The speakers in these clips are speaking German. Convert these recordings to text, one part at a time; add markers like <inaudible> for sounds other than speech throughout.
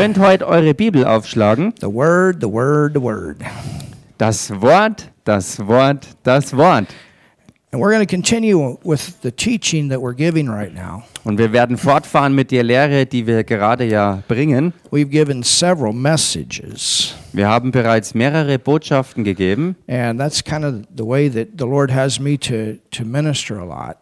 könnt heute eure Bibel aufschlagen. The Word, the Word, the Word. Das Wort, das Wort, das Wort. And we're going to continue with the teaching that we're giving right now. Und wir werden fortfahren mit der Lehre, die wir gerade ja bringen. We've given several messages, Wir haben bereits mehrere Botschaften gegeben and that's kind of the way that the Lord has me to, to minister a lot.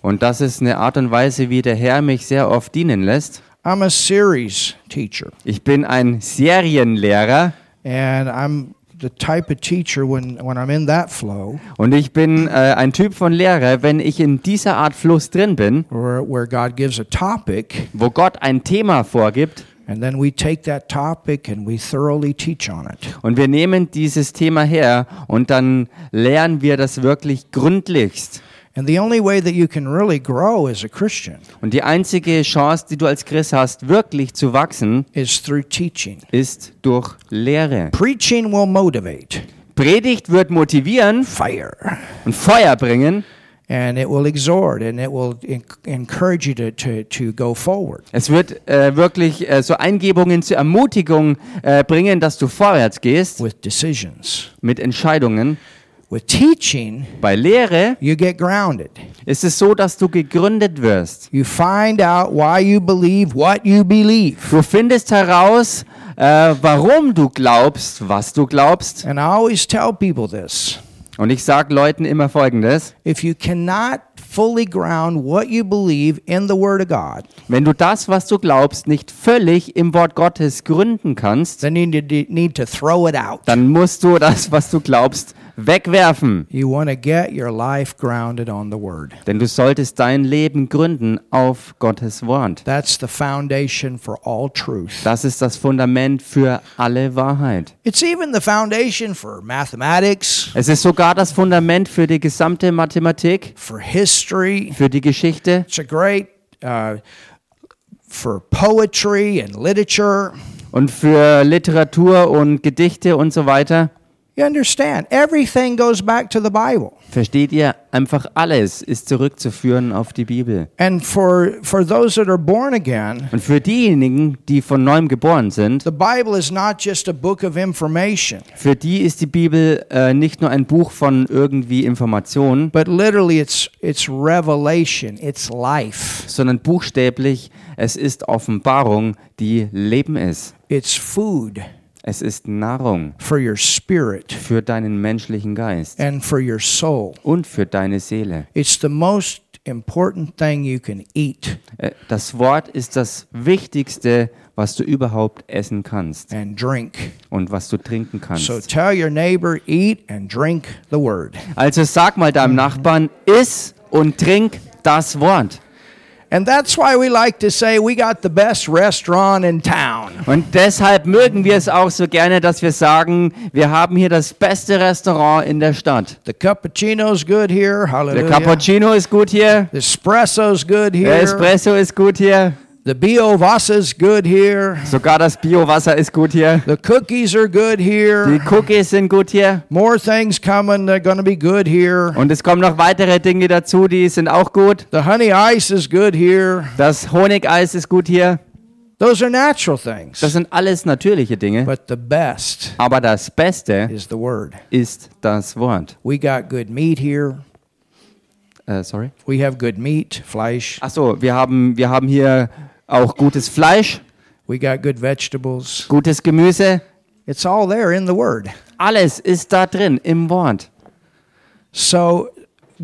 und das ist eine Art und Weise, wie der Herr mich sehr oft dienen lässt. I'm a series teacher, Ich bin ein Serienlehrer and I'm the type of teacher when, when I'm in that flow und ich bin äh, ein Typ von Lehrer, wenn ich in dieser Art Fluss drin bin, where, where God gives a topic, wo Gott ein Thema vorgibt and then we take that topic and we thoroughly teach on it. und wir nehmen dieses Thema her und dann lernen wir das wirklich gründlichst. And the only way that you can really grow as a Christian Und die einzige Chance, die du als Christ hast, wirklich zu wachsen, is through teaching. ist durch Lehre. Preaching will motivate, Predigt wird motivieren fire, und Feuer bringen. and it will exhort, and it will en- encourage you to, to, to go forward. Es wird äh, wirklich äh, so Eingebungen zur Ermutigung äh, bringen, dass du vorwärts gehst with decisions. mit Entscheidungen. With teaching, Bei Lehre you get grounded. ist es so, dass du gegründet wirst. You find out why you believe what you believe. Du findest heraus, äh, warum du glaubst, was du glaubst. And I always tell people this Und ich sage Leuten immer Folgendes. if you cannot fully ground what you believe in the Word of God, Wenn du das, was du glaubst, nicht völlig im Wort Gottes gründen kannst, then you need to, need to throw it out. dann musst du das, was du glaubst, wegwerfen. You want to get your life grounded on the Word. Denn du solltest dein Leben gründen auf Gottes Wort. That's the foundation for all truth. Das ist das Fundament für alle Wahrheit. It's even the foundation for mathematics, Es ist sogar das Fundament für die gesamte Mathematik, für die Geschichte. It's a great uh, for poetry and literature. und für Literatur und Gedichte und so weiter. You understand? Everything goes back to the Bible. Versteht ihr? Einfach alles ist zurückzuführen auf die Bibel. And for for those that are born again, Und für diejenigen, die von neuem geboren sind, the Bible is not just a book of information, für die ist die Bibel äh, nicht nur ein Buch von irgendwie Informationen, but literally it's it's revelation, it's life. sondern buchstäblich, es ist Offenbarung, die Leben ist. It's food Es ist Nahrung for your spirit für deinen menschlichen Geist and for your soul. und für deine Seele. It's the most important thing you can eat Äh, Das Wort ist das Wichtigste, was du überhaupt essen kannst and drink. und was du trinken kannst. So tell your neighbor, eat and drink the word. Also sag mal deinem Nachbarn, iss und trink das Wort. And that's why we like to say we got the best restaurant in town. Und deshalb mögen wir es auch so gerne, dass wir sagen, wir haben hier das beste Restaurant in der Stadt. The cappuccino's good here. Der Hallelujah. Cappuccino ist gut hier, The espresso's good der here. Espresso ist gut hier, The Bio Vassa's good here. sogar das Biowasser ist gut hier. The cookies are good Die here. Cookies sind gut hier. More things coming. They're to be good here. Und es kommen noch weitere Dinge dazu, die sind auch gut. The honey ice is good here. Das Honigeis ist gut hier. Those are natural things. Das sind alles natürliche Dinge. But the best Aber das Beste is the word. ist das Wort. We got good meat here. Äh, sorry? We have good meat, Fleisch. Ach so, wir haben, wir haben hier auch gutes Fleisch, We got good vegetables. gutes Gemüse. It's all there in the word. Alles ist da drin im Wort. So,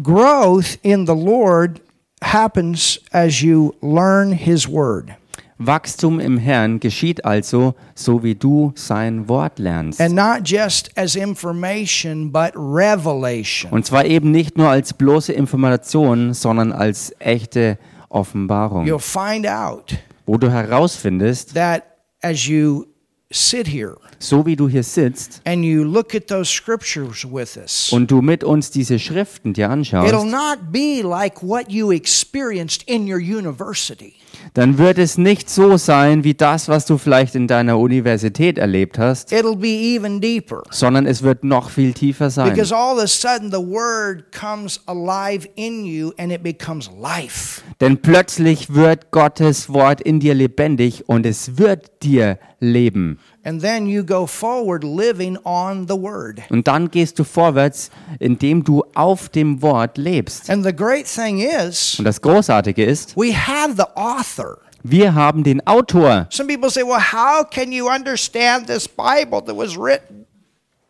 growth in the Lord happens as you learn His word. Wachstum im Herrn geschieht also, so wie du sein Wort lernst. And not just as information, but revelation. Und zwar eben nicht nur als bloße Information, sondern als echte Offenbarung, You'll find out wo du herausfindest, that as you sit here so wie du hier sitzt and you look at those scriptures with us, und du mit uns diese Schriften dir it'll anschaust, not be like what you experienced in your university. Dann wird es nicht so sein wie das, was du vielleicht in deiner Universität erlebt hast, It'll be even deeper. sondern es wird noch viel tiefer sein. Because all of a sudden the word comes alive in you and it becomes life. Denn plötzlich wird Gottes Wort in dir lebendig und es wird dir leben. And then you go forward living on the word. Und dann gehst du vorwärts, indem du auf dem Wort lebst. And the great thing is, Und das Großartige ist, we have the author. wir haben den Autor. Some people say, well, how can you understand this Bible that was written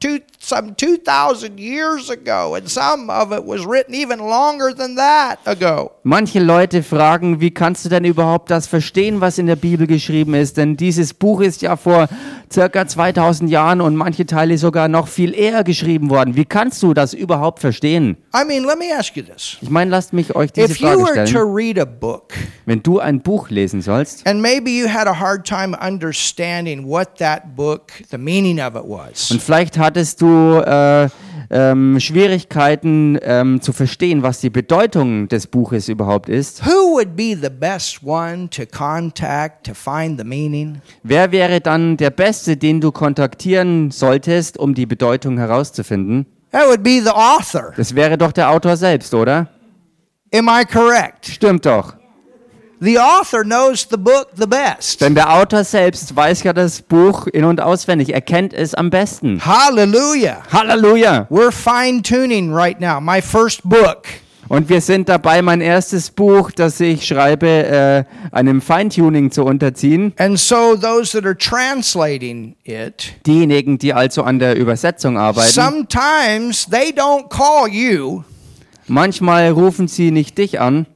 two, some 2,000 years ago? And some of it was written even longer than that ago. Manche Leute fragen, wie kannst du denn überhaupt das verstehen, was in der Bibel geschrieben ist? Denn dieses Buch ist ja vor circa 2000 Jahren und manche Teile sogar noch viel eher geschrieben worden. Wie kannst du das überhaupt verstehen? I mean, let me ask you this. Ich meine, lasst mich euch diese If you Frage to stellen. read a book, Wenn du ein Buch lesen sollst and maybe you had a hard time understanding what that book, the meaning of it was. und vielleicht hattest du äh, ähm, Schwierigkeiten ähm, zu verstehen, was die Bedeutung des Buches überhaupt ist, Who would be the best one to contact to find the meaning? wer wäre dann der Beste, den du kontaktieren solltest, um die Bedeutung herauszufinden? That would be the author. Das wäre doch der Autor selbst, oder? Am I correct? Stimmt doch. The author knows the book the best. Denn der Autor selbst weiß ja das Buch in- und auswendig. Er kennt es am besten. Hallelujah. Halleluja! We're fine tuning right now. My first book. Und wir sind dabei, mein erstes Buch, das ich schreibe, äh, einem Feintuning zu unterziehen. And so those that are translating it, Diejenigen, die also an der Übersetzung arbeiten, sometimes they don't call you. manchmal rufen sie nicht dich an,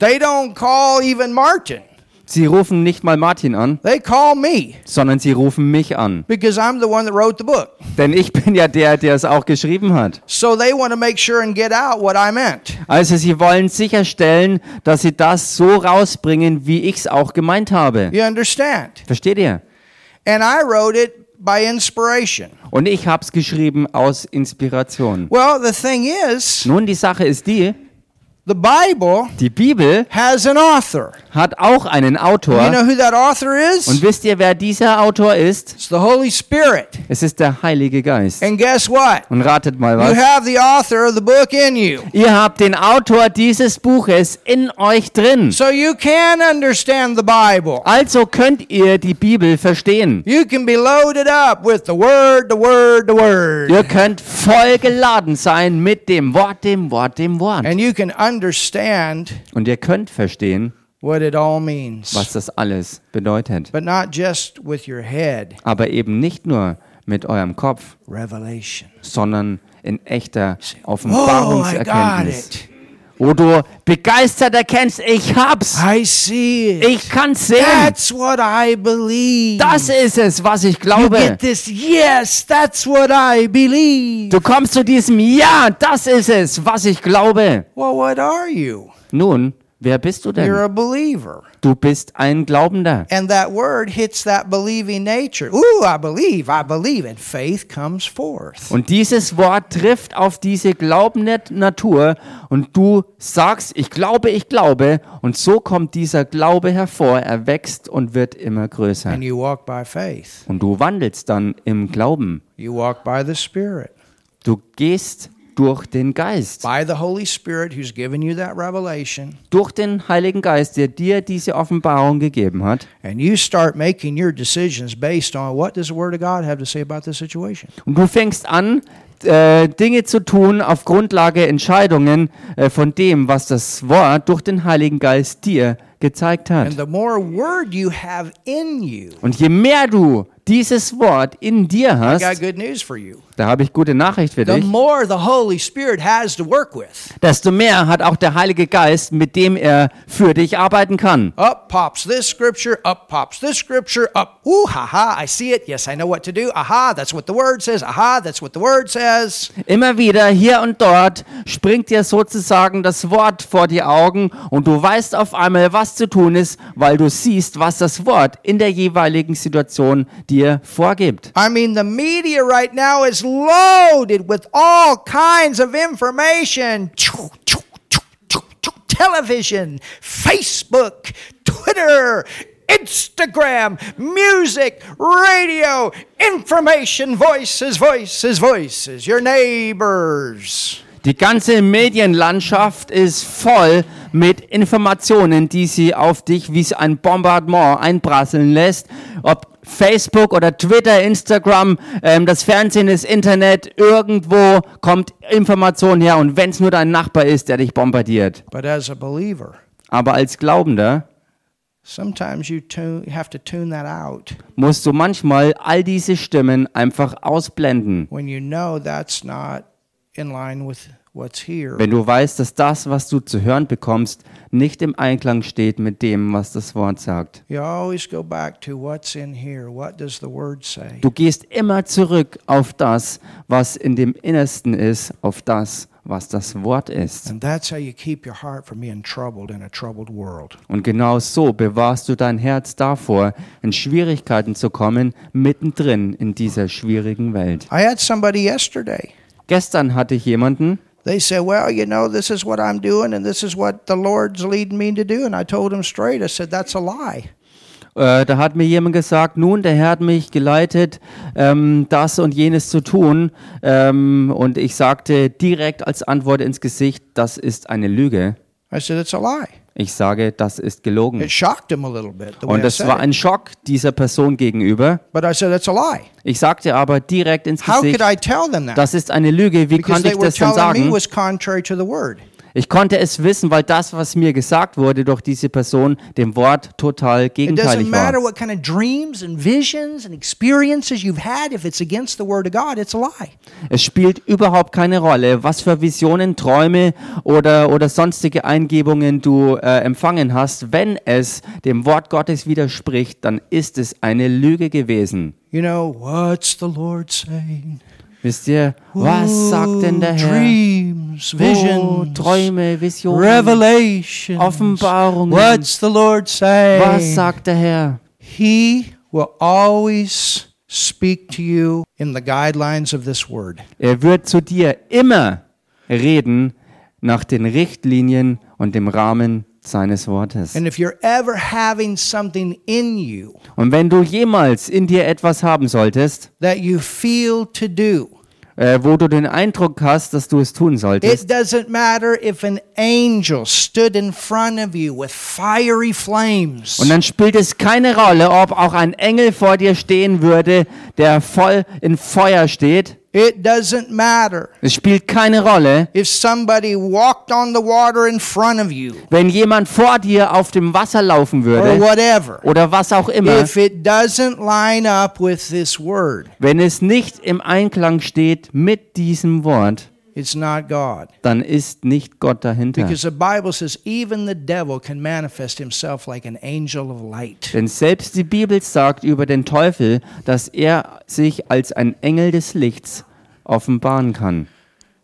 They don't call even Martin. sie rufen nicht mal Martin an, They call me sondern sie rufen mich an. because I'm the one that wrote the book. Denn ich bin ja der, der es auch geschrieben hat. So they want to make sure and get out what I meant. Also sie wollen sicherstellen, dass sie das so rausbringen, wie ich es auch gemeint habe. You understand? Versteht ihr? And I wrote it by inspiration. Und ich habe es geschrieben aus Inspiration. Well, the thing is, Nun, die Sache ist die, the Bible die Bibel has an author. hat auch einen You Autor. know who that author is? Und wisst ihr, wer dieser Autor ist? It's the Holy Spirit. Es ist der Heilige Geist. And guess what? Und ratet mal You was. have the author of the book in you. Ihr habt den Autor dieses Buches in euch drin. So you can understand the Bible. Also könnt ihr die Bibel verstehen. You can be loaded up with the Word, the Word, the Word. Ihr könnt voll geladen sein mit dem Wort, dem Wort, dem Wort. And you can understand Und ihr könnt verstehen, what it all means. was das alles bedeutet. But not just with your head. Aber eben nicht nur mit eurem Kopf, Revelation. sondern in echter Oh, Offenbarungserkenntnis. Wo du begeistert erkennst, ich hab's, I see it. ich kann's sehen. That's what I believe. Das ist es, was ich you glaube. get this, yes, that's what I believe. Du kommst zu diesem Ja, das ist es, was ich glaube. Well, what are you? Nun, wer bist du You're denn? a believer. Du bist ein Glaubender. And that word hits that believing nature. Ooh, I believe, I believe. And faith comes forth. Und dieses Wort trifft auf diese glaubende Natur und du sagst, ich glaube, ich glaube. Und so kommt dieser Glaube hervor, er wächst und wird immer größer. And you walk by faith. Und du wandelst dann im Glauben. You walk by the Spirit. Du gehst durch den Geist, By the Holy Spirit who's given you that revelation. durch den Heiligen Geist, der dir diese Offenbarung gegeben hat. And you start making your decisions based on what does the Word of God have to say about this situation. Und du fängst an, äh, Dinge zu tun auf Grundlage Entscheidungen äh, von dem, was das Wort durch den Heiligen Geist dir gezeigt And hat. the more Word you have in you, Und je mehr du dieses Wort in dir I got hast, good news for you. da habe ich gute Nachricht für The dich, more the Holy Spirit has to work with. desto mehr hat auch der Heilige Geist, mit dem er für dich arbeiten kann. Up pops this scripture, up pops this scripture, up. Ooh, haha, I see it. Yes, I know what to do. Aha, that's what the word says. Aha, that's what the word says. Immer wieder hier und dort springt dir sozusagen das Wort vor die Augen und du weißt auf einmal, was zu tun ist, weil du siehst, was das Wort in der jeweiligen Situation dir I mean, the media right now is loaded with all kinds of information. television, Facebook, Twitter, Instagram, music, radio, information, voices, voices, voices, your neighbors. Die ganze Medienlandschaft ist voll mit Informationen, die sie auf dich wie ein Bombardement einprasseln lässt. Ob Facebook oder Twitter, Instagram, ähm, das Fernsehen, das Internet, irgendwo kommt Information her und wenn es nur dein Nachbar ist, der dich bombardiert. But as a believer, Aber als Glaubender sometimes you, tune, you have to tune that out musst du manchmal all diese Stimmen einfach ausblenden. when you know that's not in line with what's here. Wenn du weißt, dass das, was du zu hören bekommst, nicht im Einklang steht mit dem, was das Wort sagt. You always go back to what's in here. What does the word say? Du gehst immer zurück auf das, was in dem Innersten ist, auf das, was das Wort ist. And that's how you keep your heart from being troubled in a troubled world. Und genau so bewahrst du dein Herz davor, in Schwierigkeiten zu kommen, mittendrin in dieser schwierigen Welt. I had somebody yesterday. Gestern hatte ich jemanden, They said, Well, you know, this is what I'm doing and this is what the Lord's leading me to do. And I told him straight, I said, That's a lie. äh, da hat mir jemand gesagt, nun, der Herr hat mich geleitet, ähm, das und jenes zu tun. Ähm, und ich sagte direkt als Antwort ins Gesicht, das ist eine Lüge. I said, It's a lie. Ich sage, das ist gelogen. It shocked him a little bit. The way Und I das said war it. ein Schock dieser Person gegenüber. But I said, It's a lie. Ich sagte aber direkt ins How Gesicht, could I tell them that? das ist eine Lüge. Wie Because konnte they ich were das denn telling me sagen? was contrary to the word. Ich konnte es wissen, weil das, was mir gesagt wurde durch diese Person, dem Wort total gegenteilig war. kind of had. God. Es spielt überhaupt keine Rolle, was für Visionen, Träume oder, oder sonstige Eingebungen du äh, empfangen hast. Wenn es dem Wort Gottes widerspricht, dann ist es eine Lüge gewesen. You know, what's the Lord saying? Wisst ihr, was sagt denn der Herr? Dreams, Oh, visions, Träume, Visionen. revelations. Offenbarungen. What's the Lord saying? Was sagt der Herr? He will always speak to you in the guidelines of this word. Er wird zu dir immer reden nach den Richtlinien und dem Rahmen seines Wortes. And if you're ever having something in you Und wenn du jemals in dir etwas haben solltest, that you feel to do, äh, wo du den Eindruck hast, dass du es tun solltest, it doesn't matter if an angel stood in front of you with fiery flames. und dann spielt es keine Rolle, ob auch ein Engel vor dir stehen würde, der voll in Feuer steht. It doesn't matter Es spielt keine Rolle, if somebody walked on the water in front of you wenn jemand vor dir auf dem Wasser laufen or würde whatever. oder was auch immer. If it doesn't line up with this word, Wenn es nicht im Einklang steht mit diesem Wort, it's not God. dann ist nicht Gott dahinter. Because the Bible says even the devil can manifest himself like an angel of light. Denn selbst die Bibel sagt über den Teufel, dass er sich als ein Engel des Lichts offenbaren kann.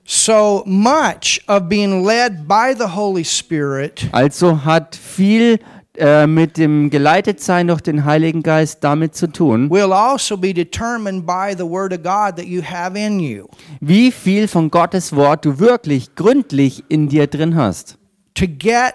So much of being led by the Holy Spirit Also hat viel äh, mit dem Geleitetsein durch den Heiligen Geist damit zu tun, will also be determined by the Word of God that you have in you. wie viel von Gottes Wort du wirklich gründlich in dir drin hast. To get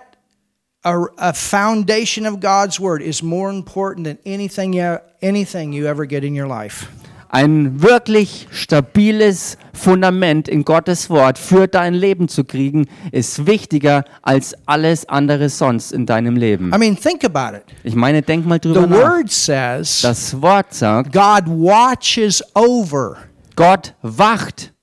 a, a foundation of God's Word is more important than anything you, anything you ever get in your life. Ein wirklich stabiles Fundament in Gottes Wort für dein Leben zu kriegen, ist wichtiger als alles andere sonst in deinem Leben. I mean, think about it. Ich meine, denk mal drüber The nach. Word says Das Wort sagt, God watches over. Gott wacht.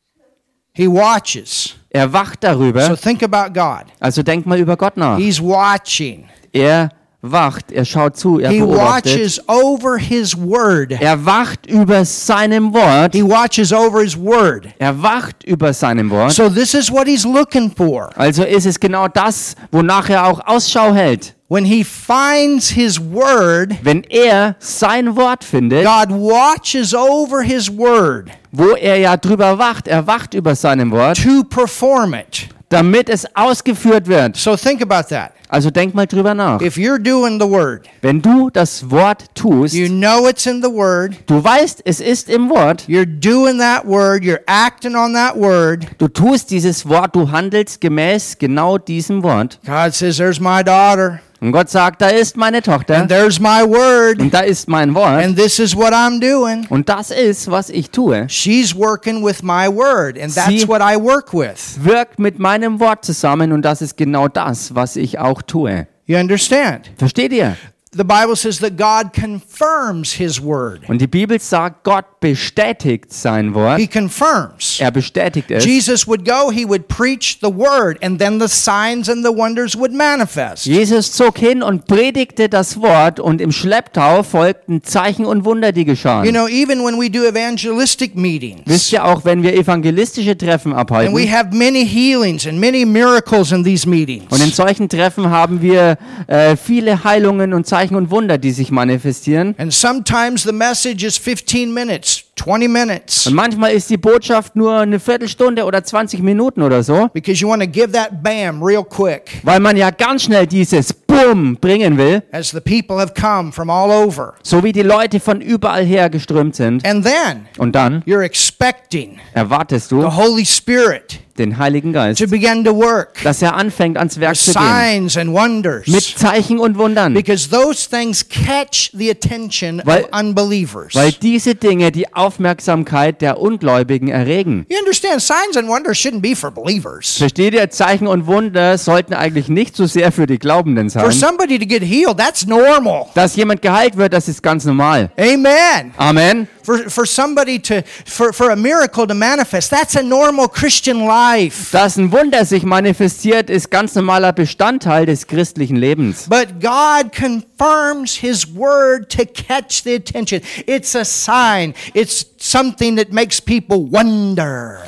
He watches. Er wacht So darüber. think about God. Also denk mal über Gott nach. He's watching. Er wacht, er schaut zu, er He watches over His Word. Er wacht über seinem Wort. He watches over His Word. Er wacht über seinem Wort. So this is what He's looking for. Also ist es genau das, wonach er auch Ausschau hält. When He finds His Word, Wenn er sein Wort findet, God watches over His Word wo er ja drüber wacht, er wacht über seinem Wort, to perform it. damit es ausgeführt wird. So think about that. Also denk mal drüber nach. If you're doing the word, Wenn du das Wort tust, you know it's in the word, du weißt, es ist im Wort, you're doing that word, you're acting on that word. du tust dieses Wort, du handelst gemäß genau diesem Wort. God says, There's my daughter, Und Gott sagt, da ist meine Tochter and there's my word, und da ist mein Wort and this is what I'm doing. und das ist, was ich tue. She's working with my word, and that's Sie- what I work with. Wirkt mit meinem Wort zusammen und das ist genau das, was ich auch tue. You understand? Versteht ihr? The Bible says that God confirms his word. Und die Bibel sagt, Gott bestätigt sein Wort. He confirms. Er bestätigt es. Jesus would go, he would preach the word, and then the signs and the wonders would manifest. Jesus zog hin und predigte das Wort und im Schlepptau folgten Zeichen und Wunder, die You geschahen. know, even when we do evangelistic meetings, Wisst ihr auch, wenn wir evangelistische Treffen and we abhalten have many healings and many miracles in these meetings. und in solchen Treffen haben wir äh, viele Heilungen und Zeichen und Wunder, die sich manifestieren. And sometimes the message is 15 minutes, 20 minutes, Und manchmal ist die Botschaft nur eine Viertelstunde oder 20 Minuten oder so, because you want to give that bam real quick weil man ja ganz schnell dieses Bumm bringen will, as the people have come from all over. so wie die Leute von überall her geströmt sind. And then Und dann you're expecting erwartest the du Holy Spirit den Heiligen Geist, to begin to work, dass er anfängt ans Werk zu gehen. signs and wonders. Mit Zeichen und Wundern. Because those things catch the attention Weil- of unbelievers. Weil diese Dinge die Aufmerksamkeit der Ungläubigen erregen. you understand, signs and wonders shouldn't be for believers. Versteht ihr? Zeichen und Wunder sollten eigentlich nicht so sehr für die Glaubenden For sein. somebody to get healed, that's normal. Dass jemand geheilt wird, das ist ganz normal. Amen. Amen. For, for somebody to, for, for a miracle to manifest, that's a normal Christian life. Dass ein Wunder sich manifestiert, ist ganz normaler Bestandteil des christlichen Lebens. But God confirms His word to catch the attention. It's a sign, it's something that makes people wonder.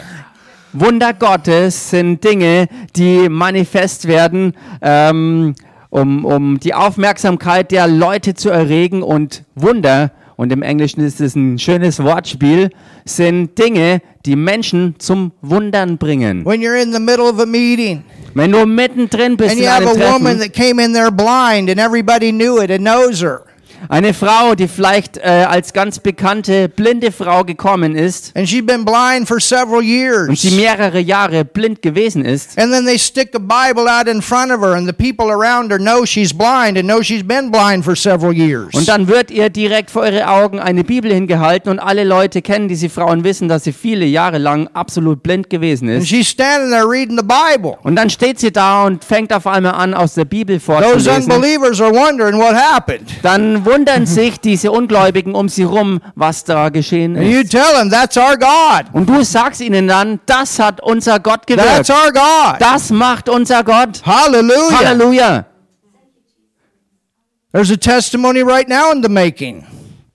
Wunder Gottes sind Dinge, die manifest werden, ähm, um, um die Aufmerksamkeit der Leute zu erregen. Und Wunder, und im Englischen ist es ein schönes Wortspiel, sind Dinge, die Menschen zum Wundern bringen. When you're in the middle of a meeting Wenn du mittendrin bist and in you have einem a woman Treffen, that came in there blind and everybody knew it and knows her, eine Frau, die vielleicht äh, als ganz bekannte blinde Frau gekommen ist and she's been blind for several und years. sie mehrere Jahre blind gewesen ist, And then they stick a Bible out in front of her, and the people around her know she's blind and know she's been blind for several years. Und dann wird ihr direkt vor ihre Augen eine Bibel hingehalten und alle Leute kennen diese Frau und wissen, dass sie viele Jahre lang absolut blind gewesen And ist. she's standing there reading the Bible. Und dann steht sie da und fängt auf einmal an, aus der Bibel Those vorzulesen. unbelievers are wondering what happened. Dann wundern sich diese Ungläubigen um sie rum, was da geschehen And you ist. tell them, that's our God. Und du sagst ihnen dann, das hat unser Gott That's gewirkt. our God. Das macht unser Gott. Hallelujah. Halleluja. There's a testimony right now in the making.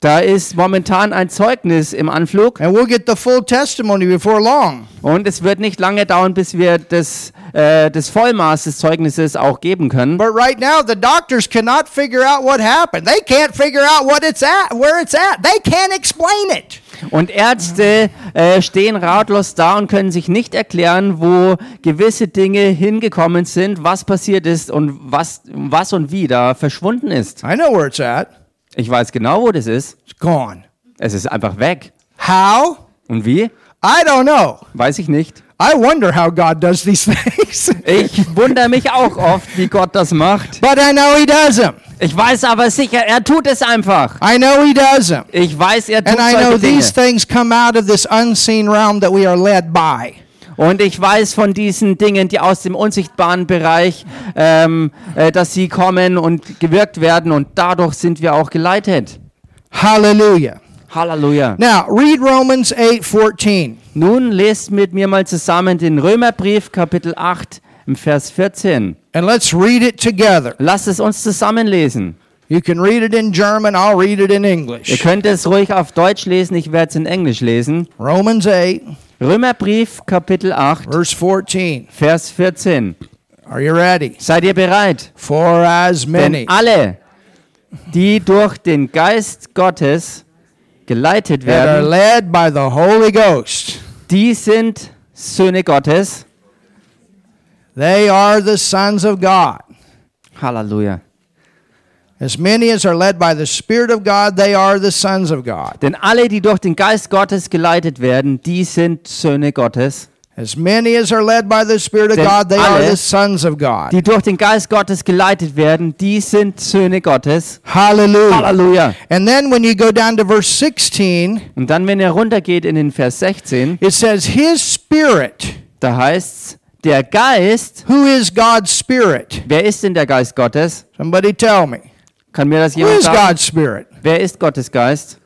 Da ist momentan ein Zeugnis im Anflug And we'll get the full testimony before long. und es wird nicht lange dauern, bis wir das, äh, das Vollmaß des Zeugnisses auch geben können. But right now, the doctors cannot figure out what happened. They can't figure out what it's at, where it's at. They can't explain it. Und Ärzte äh, stehen ratlos da und können sich nicht erklären, wo gewisse Dinge hingekommen sind, was passiert ist und was, was und wie da verschwunden ist. I know where it's at. Ich weiß genau, wo das ist. It's gone. Es ist einfach weg. How? Und wie? I don't know. Weiß ich nicht. I wonder how God does these <laughs> things. Ich wundere mich auch oft, wie Gott das macht. but I know He does them. Ich weiß aber sicher, er tut es einfach. I know He does them. Ich weiß, er tut And I know Dinge. these things come out of this unseen realm that we are led by. Und ich weiß von diesen Dingen, die aus dem unsichtbaren Bereich, ähm, äh, dass sie kommen und gewirkt werden und dadurch sind wir auch geleitet. Hallelujah. Halleluja. Now, read Romans 8:14. Nun lest mit mir mal zusammen den Römerbrief Kapitel 8 im Vers 14. And let's read it together. Lasst es uns zusammen lesen. You can read it in German, I'll read it in Ihr English. könnt es ruhig auf Deutsch lesen, ich werde es in Englisch lesen. Romans 8, Römerbrief Kapitel 8 verse 14. Vers 14. Are you ready? Seid ihr bereit? For as many Denn alle, die durch den Geist Gottes geleitet that are werden, led by the Holy Ghost, die sind Söhne Gottes. they are the sons of God. Halleluja. As many as are led by the Spirit of God, they are the sons of God. Denn alle, die durch den Geist Gottes geleitet werden, die sind Söhne Gottes. As many as are led by the Spirit of Denn God, they are the sons of God. Die durch den Geist Gottes geleitet werden, die sind Söhne Gottes. Hallelujah. Halleluja. And then when you go down to verse 16, Und dann, wenn er runtergeht in den Vers 16, it says, His Spirit. da heißt's, der Geist, Who is God's Spirit? wer ist denn der Geist Gottes? Somebody tell me. Kann mir das Who jemand is sagen? God's Spirit? Wer ist Gottes Geist?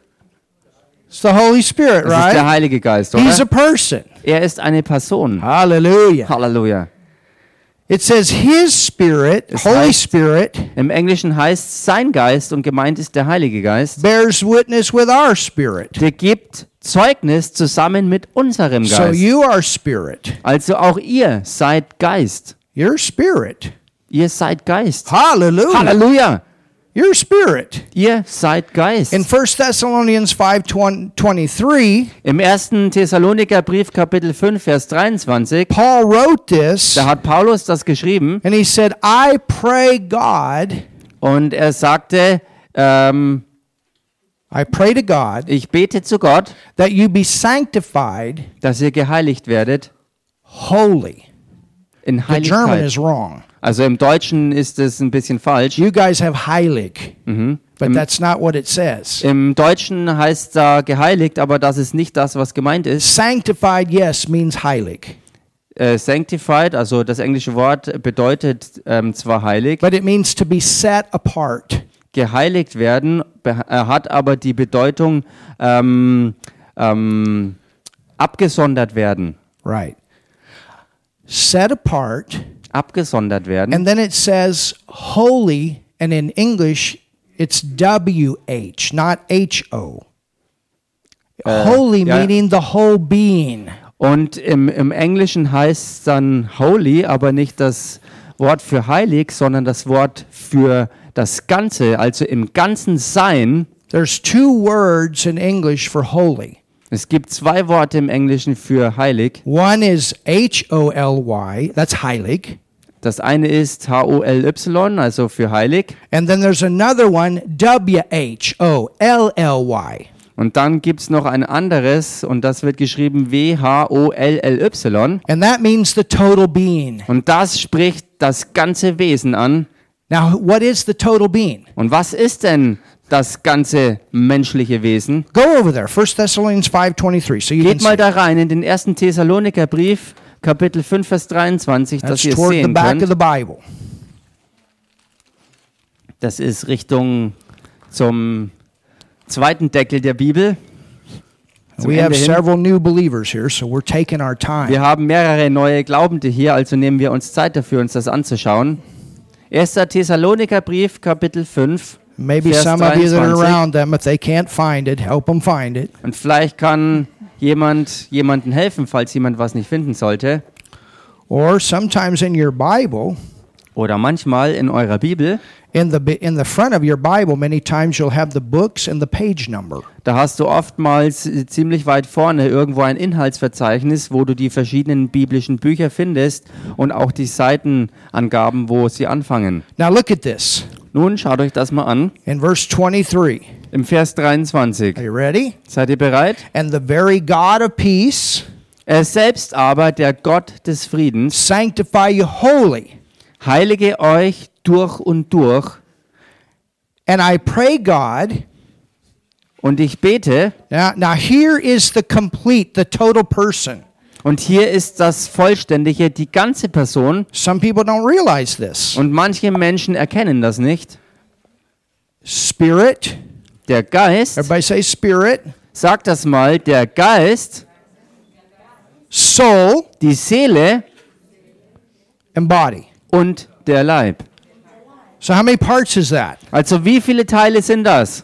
It's the Holy Spirit, Das ist der right? Heilige Geist, He's a oder? person. Er ist eine Person. Hallelujah. Halleluja. It says His Spirit, Es Holy heißt- Spirit, Im Englischen heißt sein Geist und gemeint ist der Heilige Geist. bears witness with our spirit. Der gibt Zeugnis zusammen mit unserem So Geist. you are spirit. Also auch ihr seid Geist. You're spirit. Ihr seid Geist. Hallelujah. Halleluja. You're spirit. Ihr seid Geist. In 1 Thessalonians 5:23, Im ersten Thessaloniker Brief Kapitel 5 Vers 23, Paul wrote this da hat Paulus das geschrieben and he said, "I pray God, und er sagte, ähm, I pray to God ich bete zu Gott, that you be sanctified dass ihr geheiligt werdet holy." in The German Heiligkeit. is wrong. Also im Deutschen ist es ein bisschen falsch. You guys have heilig, Mhm. but Im, that's not what it says. Im Deutschen heißt da geheiligt, aber das ist nicht das, was gemeint ist. Sanctified, yes, means heilig, Äh, sanctified, also das englische Wort bedeutet ähm, zwar heilig, but it means to be set apart. geheiligt werden, er hat aber die Bedeutung ähm, ähm, abgesondert werden. Right. Set apart. Abgesondert werden. And then it says holy, and in English, it's W H, not H O. holy ja. meaning the whole being. Und im, im Englischen heißt es dann holy, aber nicht das Wort für heilig, sondern das Wort für das Ganze, also im ganzen Sein. There's two words in English for holy. Es gibt zwei Worte im Englischen für heilig. One is H O L Y, that's heilig. Das eine ist H-O-L-Y, also für heilig. And then there's another one, W H O L L Y. Und dann gibt es noch ein anderes und das wird geschrieben W-H-O-L-L-Y. And that means the total being. Und das spricht das ganze Wesen an. Now, what is the total being? Und was ist denn das ganze menschliche Wesen? Go over there, 1 Thessalonians 5.23, so you Geht mal da rein in den ersten Thessalonikerbrief, Kapitel 5, Vers 23, dass That's ihr es toward the sehen back of könnt. the Bible. Das ist Richtung zum zweiten Deckel der Bibel. Zum We have hin. several new believers here, so we're taking our time. Wir haben mehrere neue Glaubende hier, also nehmen wir uns Zeit dafür, uns das anzuschauen. 1. Thessalonikerbrief, Kapitel 5. Maybe Vers some of you that are 23. around them, if they can't find it, help them find it. Und vielleicht kann jemand jemandem helfen, falls jemand was nicht finden sollte. Or sometimes in your Bible, Oder manchmal in eurer Bibel, in the in the front of your Bible, many times you'll have the books and the page number. da hast du oftmals ziemlich weit vorne irgendwo ein Inhaltsverzeichnis, wo du die verschiedenen biblischen Bücher findest und auch die Seitenangaben, wo sie anfangen. Now look at this. Nun schaut euch das mal an. In verse 23. Im Vers 23. Are you ready? Seid ihr bereit? And the very God of peace Er selbst aber, der Gott des Friedens, sanctify you wholly. heilige euch durch und durch. And I pray God. Und ich bete, Now, now here is the complete, the total person. Und hier ist das Vollständige, die ganze Person. Some people don't realize this. Und manche Menschen erkennen das nicht. Spirit. Der Geist, Everybody say spirit. sag das mal, der Geist, Soul die Seele and body. und der Leib. So how many parts is that? Also wie viele Teile sind das?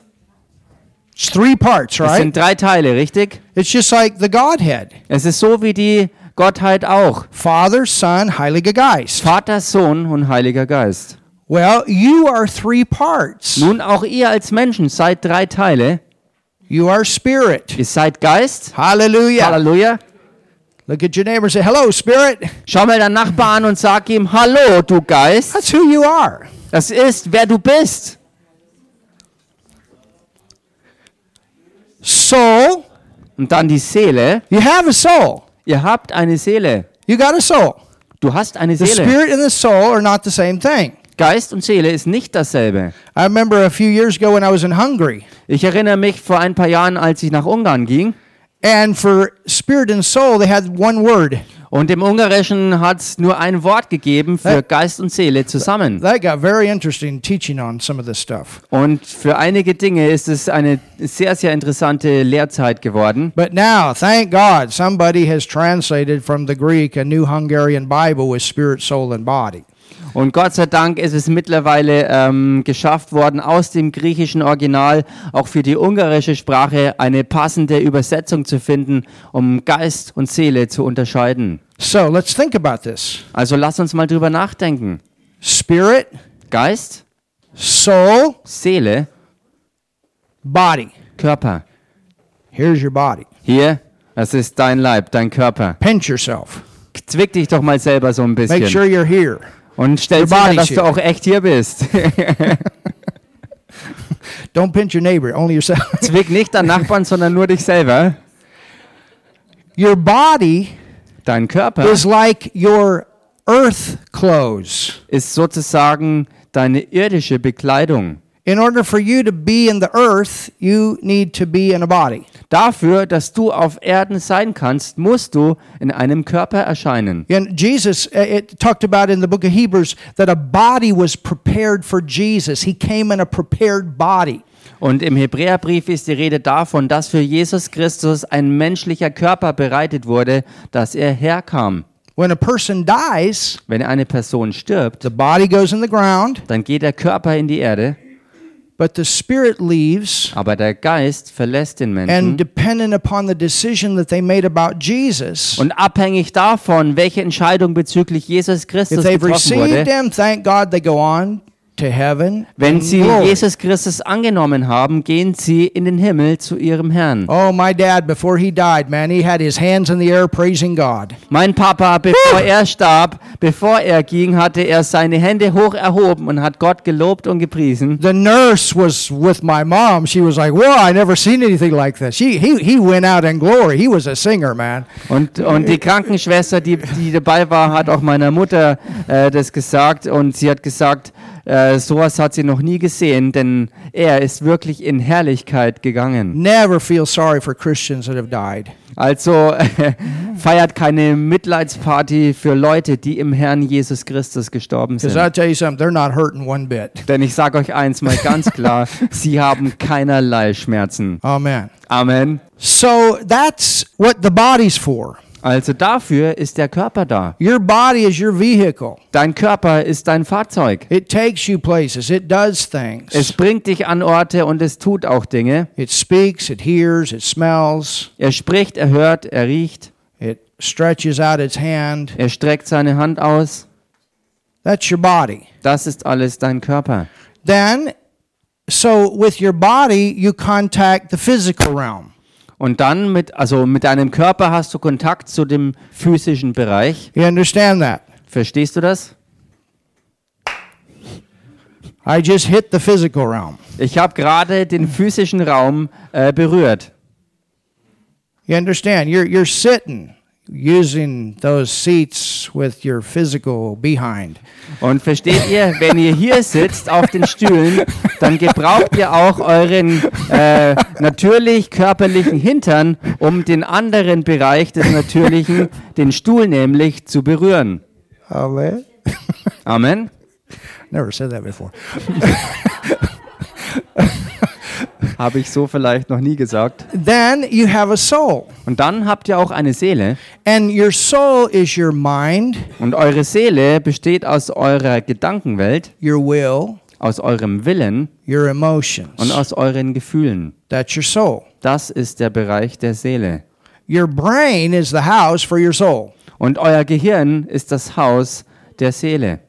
It's three parts, Es right? sind drei Teile, richtig? It's just like the Godhead. Es ist so wie die Gottheit auch. Father, Son, Heiliger Geist. Vater, Sohn und Heiliger Geist. Well, you are three parts. Nun auch ihr als Menschen seid drei Teile. You are spirit. Ihr seid Geist. Hallelujah. Halleluja. Look at your neighbor and say, Hello, spirit. Schau mal deinen Nachbar an und sag ihm, hallo, du Geist. That's who you are. Das ist, wer du bist. Soul, Und dann die Seele. you have a soul. Ihr habt eine Seele. You got a soul. Du hast eine The Seele. spirit and the soul are not the same thing. Geist und Seele ist nicht dasselbe. I remember a few years ago when I was in Hungary, Ich erinnere mich vor ein paar Jahren, als ich nach Ungarn ging. and for spirit and soul, they had one word. Und im Ungarischen hat es nur ein Wort gegeben für. Geist und Seele zusammen. That got very interesting teaching on some of this stuff. Und für einige Dinge ist es eine sehr, sehr interessante Lehrzeit geworden. But now, thank God, somebody has translated from the Greek a new Hungarian Bible with spirit, soul, and body. Und Gott sei Dank ist es mittlerweile ähm, geschafft worden, aus dem griechischen Original auch für die ungarische Sprache eine passende Übersetzung zu finden, um Geist und Seele zu unterscheiden. So let's think about this Also lass uns mal drüber nachdenken. spirit, Geist, soul, Seele, body. Körper. Here's your body. Hier, das ist dein Leib, dein Körper. Pinch yourself. Zwick dich doch mal selber so ein Make bisschen. sure you're here. Und stell sicher, dass du auch echt hier bist. <laughs> Don't pinch your neighbor, only yourself. <laughs> Zwick nicht deinen Nachbarn, sondern nur dich selber. your body Dein Körper is like your earth clothes. ist sozusagen deine irdische Bekleidung. In order for you to be in the earth, you need to be in a body. Dafür, dass du auf Erden sein kannst, musst du in einem Körper erscheinen. And Jesus, uh, it talked about in the book of Hebrews that a body was prepared for Jesus. He came in a prepared body. Und im Hebräerbrief ist die Rede davon, dass für Jesus Christus ein menschlicher Körper bereitet wurde, dass er herkam. When a person dies, Wenn eine Person stirbt, the body goes in the ground, dann geht der Körper in die Erde, but the spirit leaves. aber der Geist verlässt den And Menschen. dependent upon the decision that they made about Jesus, Und abhängig davon, welche Entscheidung bezüglich Jesus if Christus they've getroffen received wurde, Him, thank God they go on to heaven. wenn sie. Jesus Christus angenommen haben, gehen sie in den Himmel zu ihrem Herrn. Oh, my dad, before he died, man, he had his hands in the air praising God. Mein Papa, bevor er starb, bevor er ging, hatte er seine Hände hoch erhoben und hat Gott gelobt und gepriesen. The nurse was with my mom. She was like, "Whoa, I never seen anything like this." She he he went out in glory. He was a singer, man. Und, und die Krankenschwester, die, die dabei war, hat auch meiner Mutter äh, das gesagt und sie hat gesagt, äh, sowas hat sie noch nie gesehen, denn er ist wirklich in Herrlichkeit gegangen. Never feel sorry for Christians that have died. Also <laughs> feiert keine Mitleidsparty für Leute, die im Herrn Jesus Christus gestorben sind. I tell you something, they're not hurting one bit. Denn ich sage euch eins mal ganz klar, <laughs> sie haben keinerlei Schmerzen. Amen. Amen. So that's what the body's for. Also dafür ist der Körper da. Your body is your vehicle. Dein Körper ist dein Fahrzeug. It takes you places. It does things. Es bringt dich an Orte und es tut auch Dinge. It speaks, it hears, it smells, Er spricht, er hört, er riecht, it stretches out its hand. er streckt seine Hand aus. That's your body. Das ist alles dein Körper. Then, so with your body, you contact the physical realm. Und dann mit, also mit deinem Körper hast du Kontakt zu dem physischen Bereich. You understand that? Verstehst du das? I just hit the physical realm. Ich habe gerade den physischen Raum äh, berührt. You understand? You're you're sitting using those seats with your physical behind. Und versteht ihr, wenn ihr hier sitzt auf den Stühlen, dann gebraucht ihr auch euren äh, natürlich körperlichen Hintern, um den anderen Bereich des Natürlichen, den Stuhl nämlich, zu berühren. Amen. Amen. Never said that before. <laughs> <laughs> Habe ich so vielleicht noch nie gesagt. Then you have a soul. Und dann habt ihr auch eine Seele. And your soul is your mind, Und eure Seele besteht aus eurer Gedankenwelt, your will, aus eurem Willen your emotions. und aus euren Gefühlen. That's your soul. Das ist der Bereich der Seele. Your brain is the house for your soul. Und euer Gehirn ist das Haus der Seele.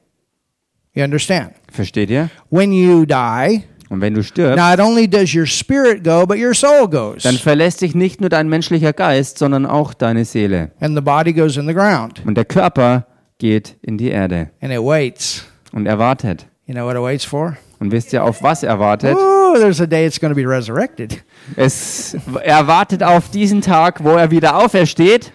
You understand? Versteht ihr? When you die, Und wenn du stirbst, not only does your spirit go, but your soul goes. dann verlässt dich nicht nur dein menschlicher Geist, sondern auch deine Seele. And the body goes in the ground Und der Körper geht in die Erde and it waits. und er wartet. You know what it waits for? Und wisst ihr, auf was er wartet? Oh, there's a day it's going to be resurrected. Es, er wartet auf diesen Tag, wo er wieder aufersteht.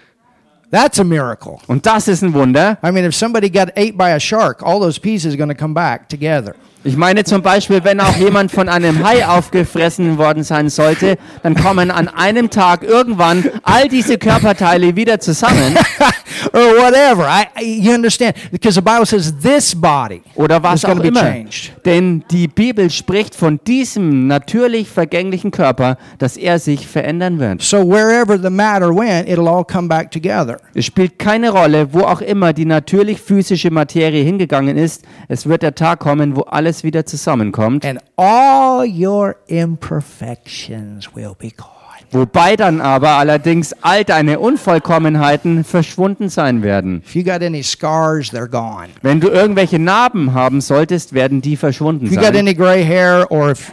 That's a miracle. Und das ist ein Wunder. I mean, if somebody got ate by a shark, all those pieces are going to come back together. Ich meine zum Beispiel, wenn auch jemand von einem Hai aufgefressen worden sein sollte, dann kommen an einem Tag irgendwann all diese Körperteile wieder zusammen. <laughs> or whatever. I, you understand? Because the Bible says this body Oder was is going auch to be immer. changed. Denn die Bibel spricht von diesem natürlich vergänglichen Körper, dass er sich verändern wird. So wherever the matter went, it'll all come back together. Es spielt keine Rolle, wo auch immer die natürlich physische Materie hingegangen ist. Es wird der Tag kommen, wo alles wieder zusammenkommt. And all your imperfections will be gone. Wobei dann aber allerdings all deine Unvollkommenheiten verschwunden sein werden. You got scars. Wenn du irgendwelche Narben haben solltest, werden die verschwunden If you got sein. any gray hair, or if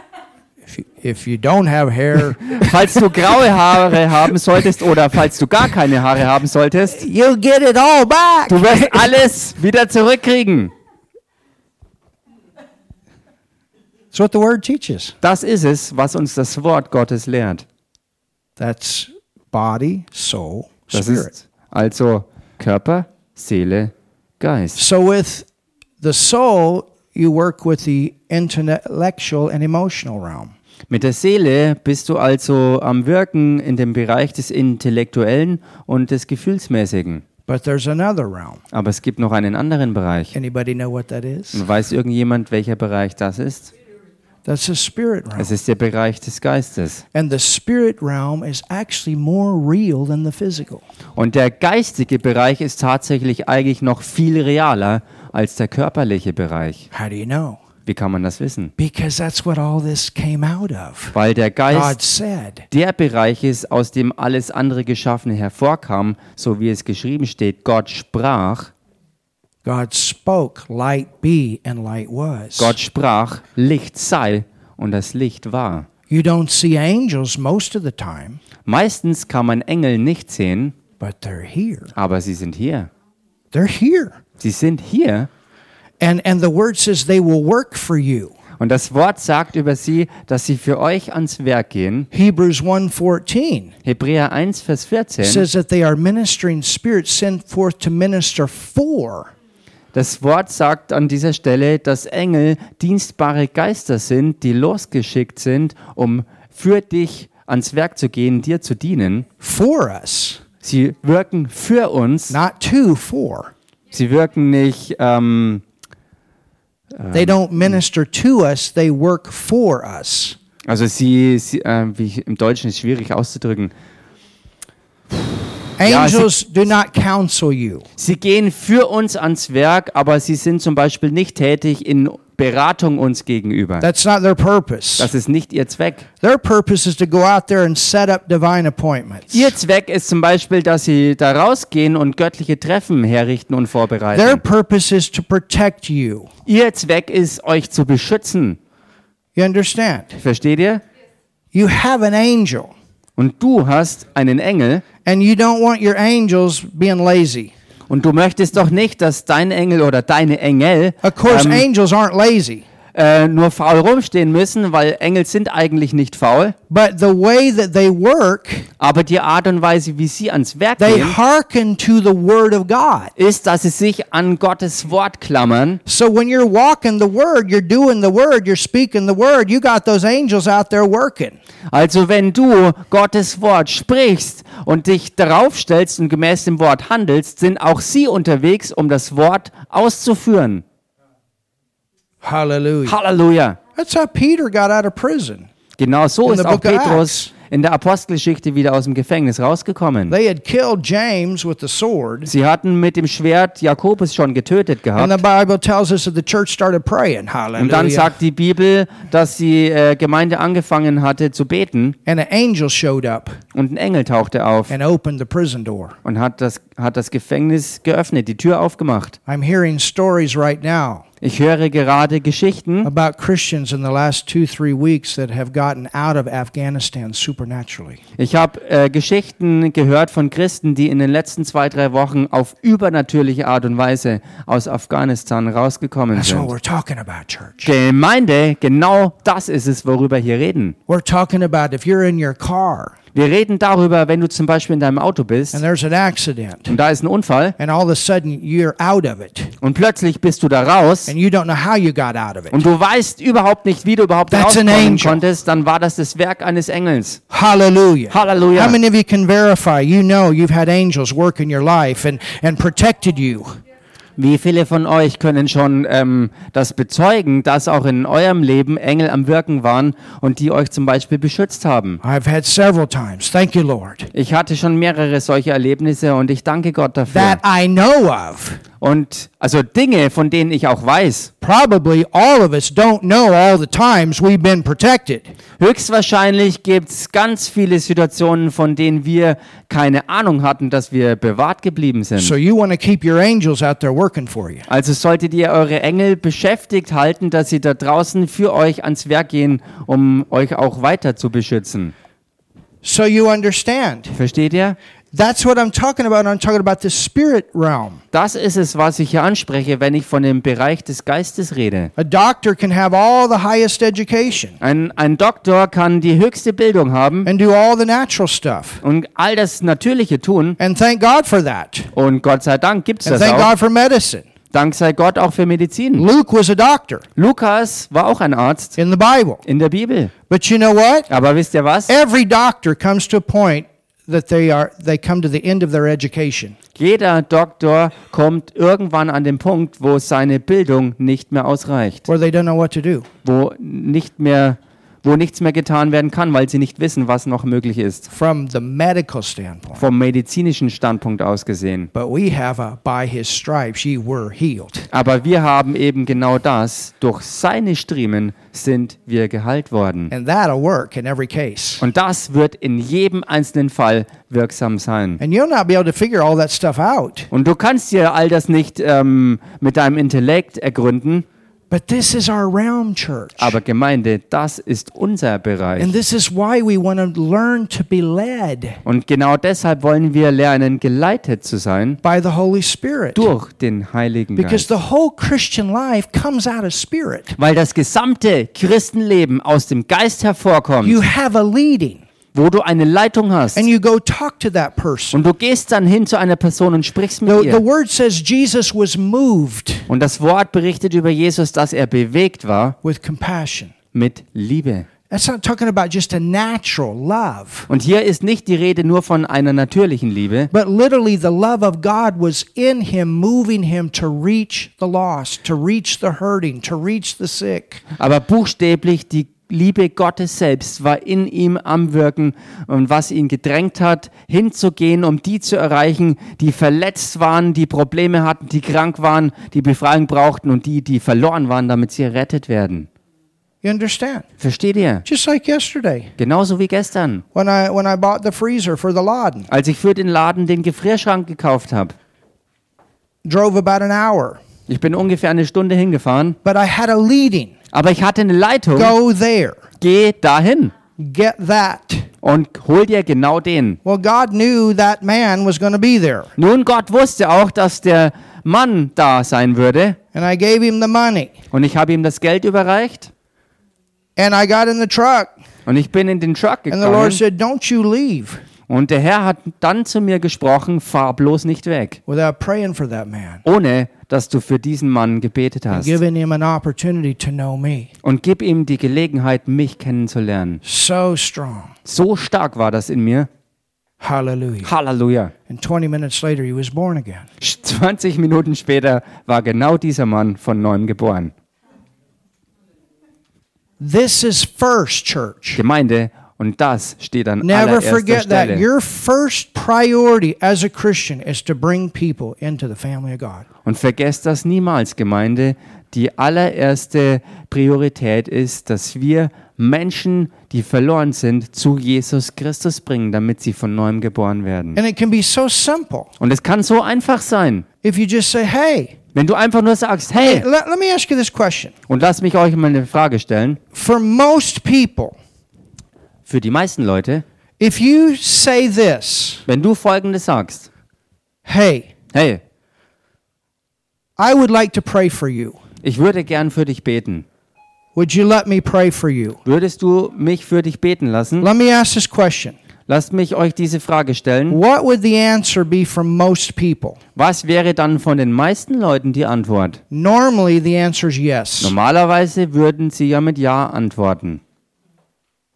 if you, you don't have hair, <laughs> Falls du graue Haare haben solltest oder falls du gar keine Haare haben solltest, you'll get it all back. du wirst alles wieder zurückkriegen. That's what the word teaches. Das ist es, was uns das Wort Gottes lehrt. That's body, soul, Das spirit. also Körper, Seele, Geist. So with the soul, you work with the intellectual and emotional realm. Mit der Seele bist du also am Wirken in dem Bereich des Intellektuellen und des Gefühlsmäßigen. But there's another realm. Aber es gibt noch einen anderen Bereich. Anybody know what that is? Weiß irgendjemand, welcher Bereich das ist? That's the spirit realm. Es ist der Bereich des Geistes. And the spirit realm is actually more real than the physical. Und der geistige Bereich ist tatsächlich eigentlich noch viel realer als der körperliche Bereich. How do you know? Wie kann man das wissen? Because that's what all this came out of. Weil der God Geist said. der Bereich ist, aus dem alles andere Geschaffene hervorkam, so wie es geschrieben steht. Gott sprach, God spoke, light be, and light was. Gott sprach, Licht sei und das Licht war. You don't see angels most of the time, Meistens kann man Engel nicht sehen, but they're here. aber sie sind hier. They're here. Sie sind hier And and the word says they will work for you. und das Wort sagt über sie, dass sie für euch ans Werk gehen. Hebrews 1:14 Hebräer 1, Vers 14. says that they are ministering spirits sent forth to minister for. Das Wort sagt an dieser Stelle, dass Engel dienstbare Geister sind, die losgeschickt sind, um für dich ans Werk zu gehen, dir zu dienen. For us, Sie wirken für uns. not to for. Sie wirken nicht, ähm, They don't minister to us, they work for us. also sie, sie äh, wie im Deutschen ist schwierig auszudrücken. Ja, sie- Angels do not counsel you. Sie gehen für uns ans Werk, aber sie sind zum Beispiel nicht tätig in Beratung uns gegenüber. That's not their purpose. Das ist nicht ihr Zweck. Their purpose is to go out there and set up divine appointments. Ihr Zweck ist zum Beispiel, dass sie da rausgehen und göttliche Treffen herrichten und Their vorbereiten. purpose is to protect you. Ihr Zweck ist, euch zu beschützen. You understand? Versteht ihr? You have an angel, Und du hast einen Engel and you don't want your angels being lazy. und du möchtest doch nicht, dass dein Engel oder deine Engel Of course, ähm, angels aren't lazy, äh, nur faul rumstehen müssen, weil Engel sind eigentlich nicht faul. but the way that they work, Aber die Art und Weise, wie sie ans Werk they gehen, hearken to the word of God. ist, dass sie sich an Gottes Wort klammern. So when you're walking the word, you're doing the word, you're speaking the word, you got those angels out there working. Also wenn du Gottes Wort sprichst und dich darauf stellst und gemäß dem Wort handelst, sind auch sie unterwegs, um das Wort auszuführen. Hallelujah. Halleluja. That's how Peter got out of prison. Genau so ist auch Petrus in der Apostelgeschichte wieder aus dem Gefängnis rausgekommen. They had killed James with the sword. Sie hatten mit dem Schwert Jakobus schon getötet And the gehabt. Bible tells us that the church started praying. Und dann sagt die Bibel, dass die äh, Gemeinde angefangen hatte zu beten And an angel showed up und ein Engel tauchte auf and opened the prison door. und hat, das, hat das Gefängnis geöffnet, die Tür aufgemacht. I'm hearing stories right now Ich höre gerade Geschichten about Christians in the last two, three weeks that have gotten out of Afghanistan supernaturally. Ich habe äh, Geschichten gehört von Christen, die in den letzten zwei, drei Wochen auf übernatürliche Art und Weise aus Afghanistan rausgekommen That's what sind. we're talking about, church. Gemeinde, genau das ist es, worüber hier reden. We're talking about if you're in your car Wir reden darüber, wenn du zum Beispiel in deinem Auto bist and there's an accident und da ist ein Unfall and all of a sudden you're out of it und plötzlich bist du da raus and you don't know how you got out of it. und du weißt überhaupt nicht, wie du überhaupt That's an rauskommen angel. konntest, dann war das das Werk eines Engels. Hallelujah. Halleluja. How many of you can verify you know you've had angels work in your life and, and protected you? Wie viele von euch können schon ähm, das bezeugen, dass auch in eurem Leben Engel am Wirken waren und die euch zum Beispiel beschützt haben? I've had several times. Thank you, Lord. Ich hatte schon mehrere solche Erlebnisse und ich danke Gott dafür. That I know of. Und also Dinge, von denen ich auch weiß. Probably all of us don't know all the times we've been protected. Höchstwahrscheinlich gibt es ganz viele Situationen, von denen wir keine Ahnung hatten, dass wir bewahrt geblieben sind. So you want to keep your angels out there working for you. Also solltet ihr eure Engel beschäftigt halten, dass sie da draußen für euch ans Werk gehen, um euch auch weiter zu beschützen. So you understand. Versteht ihr? That's what I'm talking about. I'm talking about the spirit realm. Das ist es, was ich hier anspreche, wenn ich von dem Bereich des Geistes rede. A doctor can have all the highest education Ein, ein Doktor kann die höchste Bildung haben and do all the natural stuff. und all das Natürliche tun. And thank God for that. Und Gott sei Dank gibt es And das thank auch. God for medicine. Dank sei Gott auch für Medizin. Luke was a doctor Lukas war auch ein Arzt in the Bible. in der Bibel. But you know what? Aber wisst ihr was? Every doctor comes to a point that they are they come to the end of their education. Jeder Doktor kommt irgendwann an den Punkt, wo seine Bildung nicht mehr ausreicht, where they don't know what to do. wo nicht mehr, wo nichts mehr getan werden kann, weil sie nicht wissen, was noch möglich ist. From the medical standpoint. Vom medizinischen Standpunkt aus gesehen. But we have a by his stripes ye were healed. Aber wir haben eben genau das. Durch seine Striemen sind wir geheilt worden. And that'll work in every case. Und das wird in jedem einzelnen Fall wirksam sein. And you'll not be able to figure all that stuff out. Und du kannst dir all das nicht ähm, mit deinem Intellekt ergründen, But this is our realm, church. aber Gemeinde, das ist unser Bereich. And this is why we want to learn to be led Und genau deshalb wollen wir lernen, geleitet zu sein by the Holy Spirit. durch den Heiligen Because Geist. the whole Christian life comes out of spirit. Weil das gesamte Christenleben aus dem Geist hervorkommt, You have a leading, wo du eine Leitung hast. and you go talk to that person. Und du gehst dann hin zu einer Person und sprichst mit The, the ihr. word says Jesus was moved Und das Wort berichtet über Jesus, dass er bewegt war with compassion. mit Liebe. That's not talking about just a natural love, Und hier ist nicht die Rede nur von einer natürlichen Liebe, but literally the love of God was in him, moving him to reach the lost, to reach the hurting, to reach the sick. aber buchstäblich die Liebe Gottes selbst war in ihm am Wirken und was ihn gedrängt hat, hinzugehen, um die zu erreichen, die verletzt waren, die Probleme hatten, die krank waren, die Befreiung brauchten und die, die verloren waren, damit sie errettet werden. You understand? Versteht ihr? Just like yesterday Genauso wie gestern, when I when I bought the freezer for the Laden. als ich für den Laden den Gefrierschrank gekauft habe. Drove about an hour, Ich bin ungefähr eine Stunde hingefahren, but I had a leading. Aber ich hatte eine Leitung. Go there. Geh dahin Get that. und hol dir genau den. Well, God knew that man was going to be there, Nun, Gott wusste auch, dass der Mann da sein würde and I gave him the money. und ich habe ihm das Geld überreicht And I got in the truck, und ich bin in den Truck and the Lord gegangen said, "Don't you leave und der Herr hat dann zu mir gesprochen, fahr bloß nicht weg, without praying for that man, ohne dass du für diesen Mann gebetet and hast giving him an opportunity to know me." und gib ihm die Gelegenheit, mich kennenzulernen. So strong. So stark war das in mir. Hallelujah. Halleluja. And 20 minutes later, he was born again. 20 Minuten später war genau dieser Mann von neuem geboren. This is first, church. Gemeinde und das steht an Never allererster forget that. Stelle. Your first priority as a Christian is to bring people into the family of God. Und vergesst das niemals, Gemeinde. Die allererste Priorität ist, dass wir Menschen, die verloren sind, zu Jesus Christus bringen, damit sie von neuem geboren werden. And it can be so simple Und es kann so einfach sein, if you just say, hey, wenn du einfach nur sagst, hey, let, let me ask you this question. und lass mich euch mal eine Frage stellen, For most people, für die meisten Leute, if you say this, wenn du Folgendes sagst, hey, hey, I would like to pray for you. ich würde gern für dich beten, Would you let me pray for you? würdest du mich für dich beten lassen? Let me ask this question. Lasst mich euch diese Frage stellen. What would the answer be from most people? Was wäre dann von den meisten Leuten die Antwort? Normally, the answer is yes. Normalerweise würden sie ja mit Ja antworten.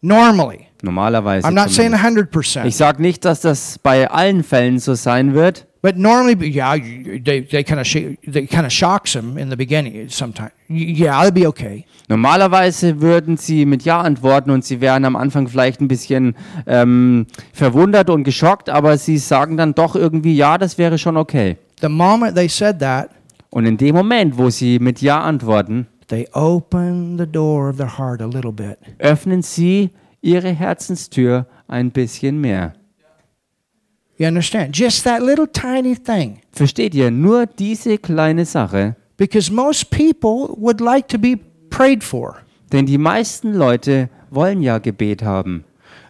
Normally. Normalerweise. I'm not saying zumindest. 100%. Ich sage nicht, dass das bei allen Fällen so sein wird, But normally, yeah, they, they kind of they kind of shocks them in the beginning. Sometimes, yeah, that'd be okay. Normalerweise würden sie mit Ja antworten und sie wären am Anfang vielleicht ein bisschen ähm, verwundert und geschockt, aber sie sagen dann doch irgendwie Ja, das wäre schon okay. The moment they said that, Und in dem Moment, wo sie mit Ja antworten, they open the door of their heart a little bit. öffnen sie ihre Herzenstür ein bisschen mehr. You understand? Just that little tiny thing. Versteht ihr? Nur diese kleine Sache. Because most people would like to be prayed for. Denn die meisten Leute wollen ja Gebet haben.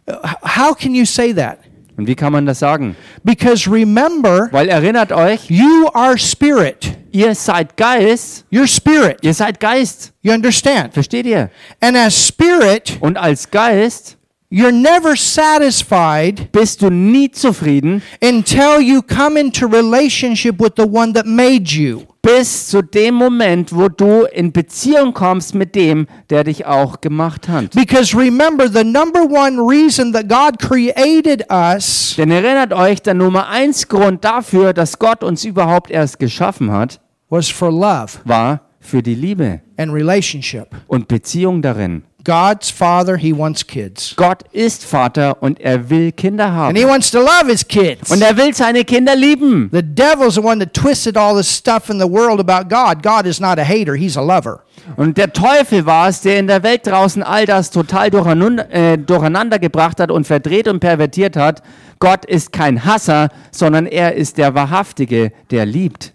Uh, How can you say that? Und wie kann man das sagen? Because remember, Weil erinnert euch, you are spirit. ihr seid Geist, You're spirit. ihr seid Geist. You understand? Versteht ihr? And as spirit, Und als Geist you're never satisfied bist du nie zufrieden until you come into relationship with the one that made you. bis zu dem Moment, wo du in Beziehung kommst mit dem, der dich auch gemacht hat. Because remember, the number one reason that God created us Denn erinnert euch, der Nummer eins Grund dafür, dass Gott uns überhaupt erst geschaffen hat, was for love war für die Liebe and relationship. und Beziehung darin. God's Father, He wants kids. Gott ist Vater und er will Kinder And haben. He wants to love His kids. Und er will seine Kinder lieben. The devil's the one that twisted all this stuff in the world about God. God is not a hater, He's a lover. Und der Teufel war es, der in der Welt draußen all das total durcheinander, äh, durcheinander gebracht hat und verdreht und pervertiert hat. Gott ist kein Hasser, sondern er ist der Wahrhaftige, der liebt.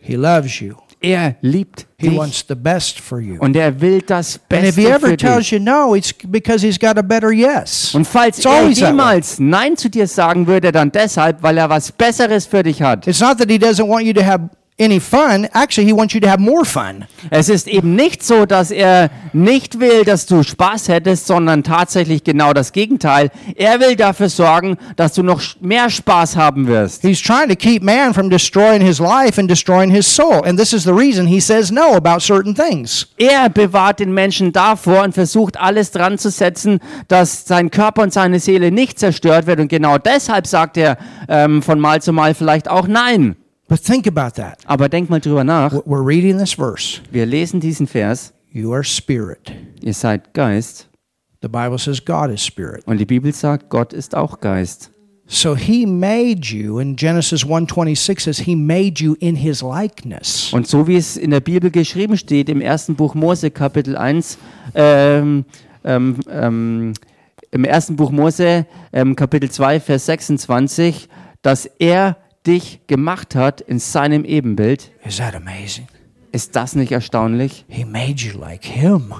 He loves you. Er liebt He dich. wants the best for you. Und er will das And if Beste he ever für tells dich. you no, it's because he's got a better yes. Und falls It's er always that way. jemals Nein zu dir sagen würde, dann deshalb, weil er was Besseres für dich hat. It's not that he doesn't want you to have any fun. Actually, he wants you to have more fun. Es ist eben nicht so, dass er nicht will, dass du Spaß hättest, sondern tatsächlich genau das Gegenteil. Er will dafür sorgen, dass du noch mehr Spaß haben wirst. He's trying to keep man from destroying his life and destroying his soul. And this is the reason he says no about certain things. Er bewahrt den Menschen davor und versucht alles dran zu setzen, dass sein Körper und seine Seele nicht zerstört wird. Und genau deshalb sagt er ähm, von Mal zu Mal vielleicht auch Nein. But think about that. Aber denk mal drüber nach. We're reading this verse. Wir lesen diesen Vers. You are spirit. Ihr seid Geist. The Bible says God is spirit. Und die Bibel sagt, Gott ist auch Geist. So he made you in Genesis 1:26 says he made you in his likeness. Und so wie es in der Bibel geschrieben steht, im ersten Buch Mose, Kapitel 1, ähm, ähm, ähm, im ersten Buch Mose, ähm, Kapitel 2, Vers 26, dass er dich gemacht hat in seinem Ebenbild. Is that amazing? Ist das nicht erstaunlich? He made you like him.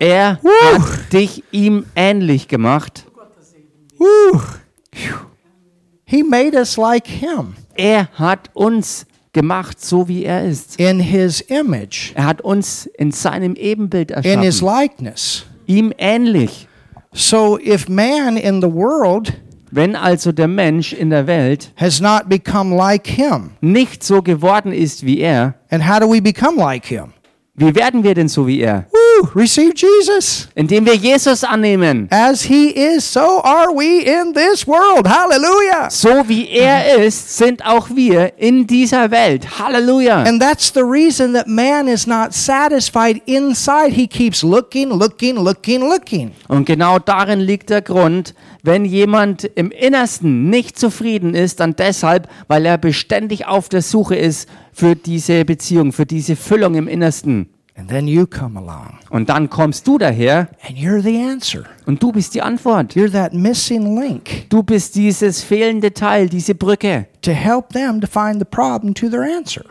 Er hat dich ihm ähnlich gemacht. He made us like him Er hat uns gemacht, so wie er ist. in his image, Er hat uns in seinem Ebenbild in his erschaffen. likeness. Ihm ähnlich. So if man in the world Wenn also der Mensch in der Welt has not become like him, nicht so geworden ist wie er, and how do we become like him? wie werden wir denn so wie er? Woo, receive Jesus. Indem wir Jesus annehmen. As he is, so are we in this world. Hallelujah. So wie er ist, sind auch wir in dieser Welt. Halleluja. And that's the reason that man is not satisfied inside. He keeps looking, looking, looking, looking. Und genau darin liegt der Grund, wenn jemand im Innersten nicht zufrieden ist, dann deshalb, weil er beständig auf der Suche ist für diese Beziehung, für diese Füllung im Innersten. And then you come along Und dann kommst du daher and you're the answer. und du bist die Antwort. You're that missing link Du bist dieses fehlende Teil, diese Brücke. to help them to find the problem to their answer.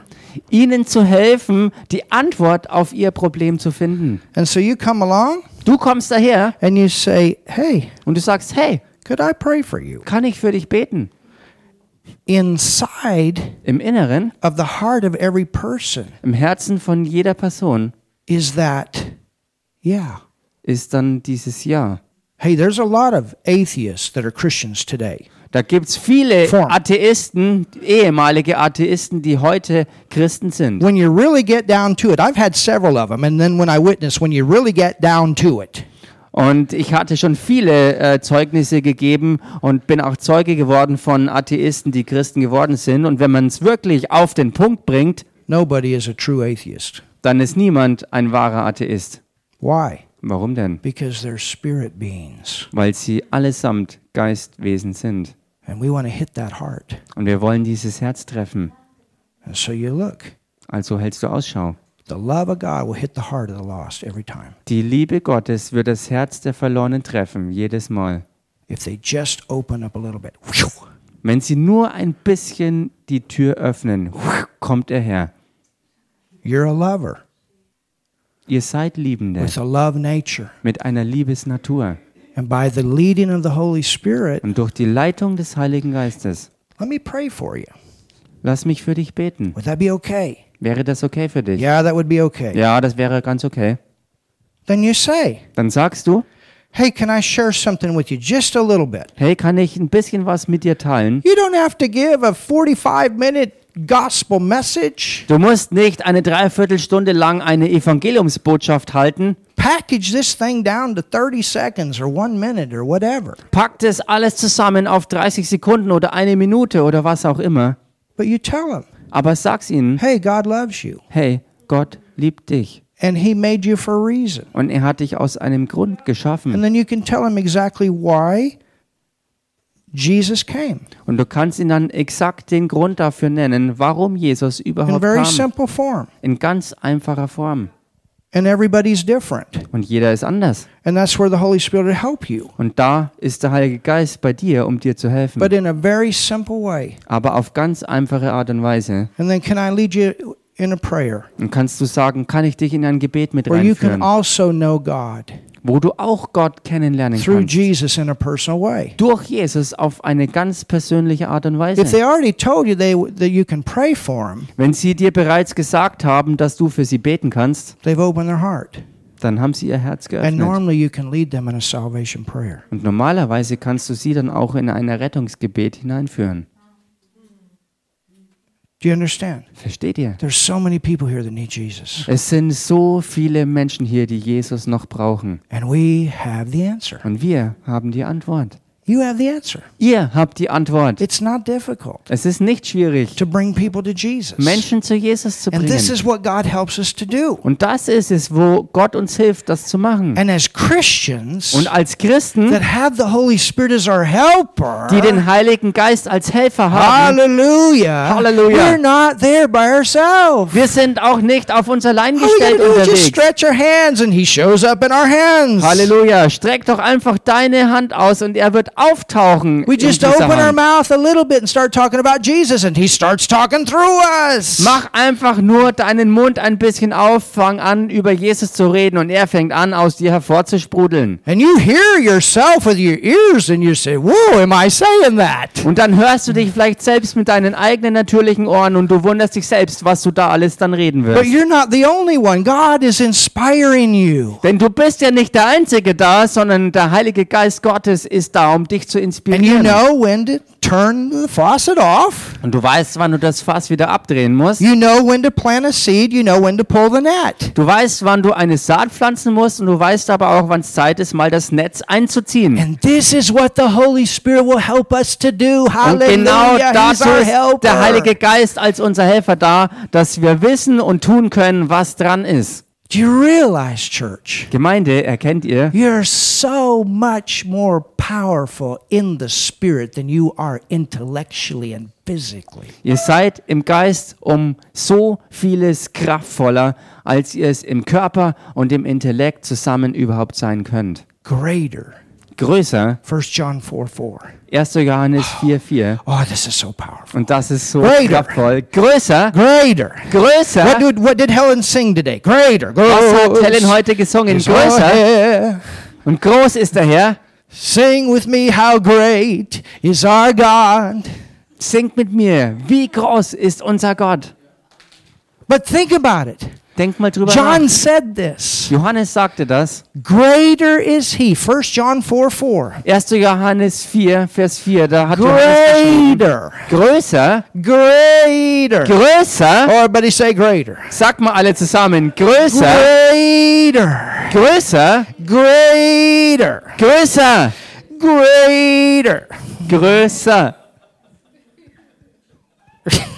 Ihnen zu helfen, die Antwort auf ihr Problem zu finden. And so you come along Du kommst daher and you say, Hey, und du sagst, hey, could I pray for you? kann ich für dich beten? Inside Im Inneren, of the heart of every person im Herzen von jeder Person is that, yeah. ist dann dieses Ja. Hey, there's a lot of atheists that are Christians today. Da gibt's viele Form. Atheisten, ehemalige Atheisten, die heute Christen sind. When you really get down to it, I've had several of them, and then when I witness, when you really get down to it, Und ich hatte schon viele äh, Zeugnisse gegeben und bin auch Zeuge geworden von Atheisten, die Christen geworden sind. Und wenn man es wirklich auf den Punkt bringt, nobody is a true atheist. dann ist niemand ein wahrer Atheist. Why? Warum denn? Because they're spirit beings, Weil sie allesamt Geistwesen sind. And we want to hit that heart. Und wir wollen dieses Herz treffen. And so you look. Also hältst du Ausschau. The love of God will hit the heart of the lost every time Die Liebe Gottes wird das Herz der Verlorenen treffen, jedes Mal. if they just open up a little bit. Wenn sie nur ein bisschen die Tür öffnen, kommt er her. You're a lover Ihr seid Liebende with a love nature, mit einer Liebesnatur. And by the leading of the Holy Spirit, Und durch die Leitung des Heiligen Geistes, let me pray for you. lass mich für dich beten. Would that be okay? Wäre das okay für dich? Yeah, that would be okay. Ja, das wäre ganz okay. Then you say, Dann sagst du, Hey, can I share something with you just a little bit? hey, kann ich ein bisschen was mit dir teilen? You don't have to give a 45 minute gospel message. Du musst nicht eine Dreiviertelstunde lang eine Evangeliumsbotschaft halten. Package this thing down to 30 seconds or one minute or whatever. Pack das alles zusammen auf 30 Sekunden oder eine Minute oder was auch immer. But you tell them, Aber sag's ihnen, hey, God loves you. hey, Gott liebt dich. And He made you for a reason. Und er hat dich aus einem Grund geschaffen. And then you can tell them exactly why Jesus came Und du kannst ihn dann exakt den Grund dafür nennen, warum Jesus in überhaupt very kam. simple form. In ganz einfacher Form. And everybody's different. Und jeder ist anders. And that's where the Holy Spirit will help you. Und da ist der Heilige Geist bei dir, um dir zu helfen. But in a very simple way. Aber auf ganz einfache Art und Weise. And then can I lead you in a prayer Und kannst du sagen, kann ich dich in ein Gebet mit where you can reinführen, also know God wo du auch Gott kennenlernen through kannst. Jesus in a personal way. Durch Jesus auf eine ganz persönliche Art und If Weise. they already told you they, that you can pray for them, Wenn sie dir bereits gesagt haben, dass du für sie beten kannst, they've opened their heart. dann haben sie ihr Herz And geöffnet. normally you can lead them in a salvation prayer. Und normalerweise kannst du sie dann auch in ein Rettungsgebet hineinführen. Do you understand? Versteht ihr? There's so many people here that need Jesus. Es sind so viele Menschen hier, die Jesus noch brauchen. And we have the answer. Und wir haben die Antwort. You have the answer. Ihr habt die Antwort. It's not difficult Es ist nicht schwierig, to bring people to Jesus. Menschen zu Jesus zu And this bringen. is what God helps us to do. Und das ist es, wo Gott uns hilft, das zu machen. And as Christians Und als Christen, that have the Holy Spirit as our helper, die den Heiligen Geist als Helfer haben, hallelujah, Hallelujah. we're not there by ourselves. wir sind auch nicht auf uns allein All we gotta gestellt do is just unterwegs. stretch our hands and He shows up in our hands. Halleluja. Streck doch einfach deine Hand aus und er wird auftauchen. We just open our mouth a little bit and start talking about Jesus, and He starts talking through us. Mach einfach nur deinen Mund ein bisschen auf, fang an, über Jesus zu reden und er fängt an, aus dir hervorzusprudeln. And you hear yourself with your ears, and you say, Whoa, am I saying that? Und dann hörst du dich vielleicht selbst mit deinen eigenen natürlichen Ohren und du wunderst dich selbst, was du da alles dann reden But wirst. you're not the only one. God is inspiring you. Denn du bist ja nicht der Einzige da, sondern der Heilige Geist Gottes ist da, um dich zu And you inspirieren. know when to turn the faucet off. Und du weißt, wann du das Fass wieder abdrehen musst. You know when to plant a seed. You know when to pull the net. Du weißt, wann du eine Saat pflanzen musst und du weißt aber auch, wann es Zeit ist, mal das Netz einzuziehen. And this is what the Holy Spirit will help us to do. Und genau Hallelujah. He's dazu our ist der. Heilige Geist als unser Helfer da, dass wir wissen und tun können, was dran ist. Do you realize, church? Gemeinde, erkennt ihr, You're so much more powerful in the spirit than you are intellectually and physically. ihr seid im Geist um so vieles kraftvoller, als ihr es im Körper und im Intellekt zusammen überhaupt sein könnt. Greater. Größer, 1 John 4 4. 1. Johannes 4,4. Oh, this is so powerful. Und das ist so Greater. kraftvoll. Größer, Greater. größer. What did, what did Helen sing today? Greater. Was hat Groß. Helen heute gesungen? Is oh, Größer. Und groß ist der Herr. Sing with me, how great is our God. Singt mit mir. Wie groß ist unser Gott? But think about it. Denkt mal drüber John nach. said this. Johannes sagte das. Greater is he. 1 John 4 4. 1. Johannes 4, Vers 4. Da hat. Greater. Größer, Greater. größer. Everybody say greater. Sag mal alle zusammen. Größer, Greater. größer, Greater. größer, Greater. größer. <laughs>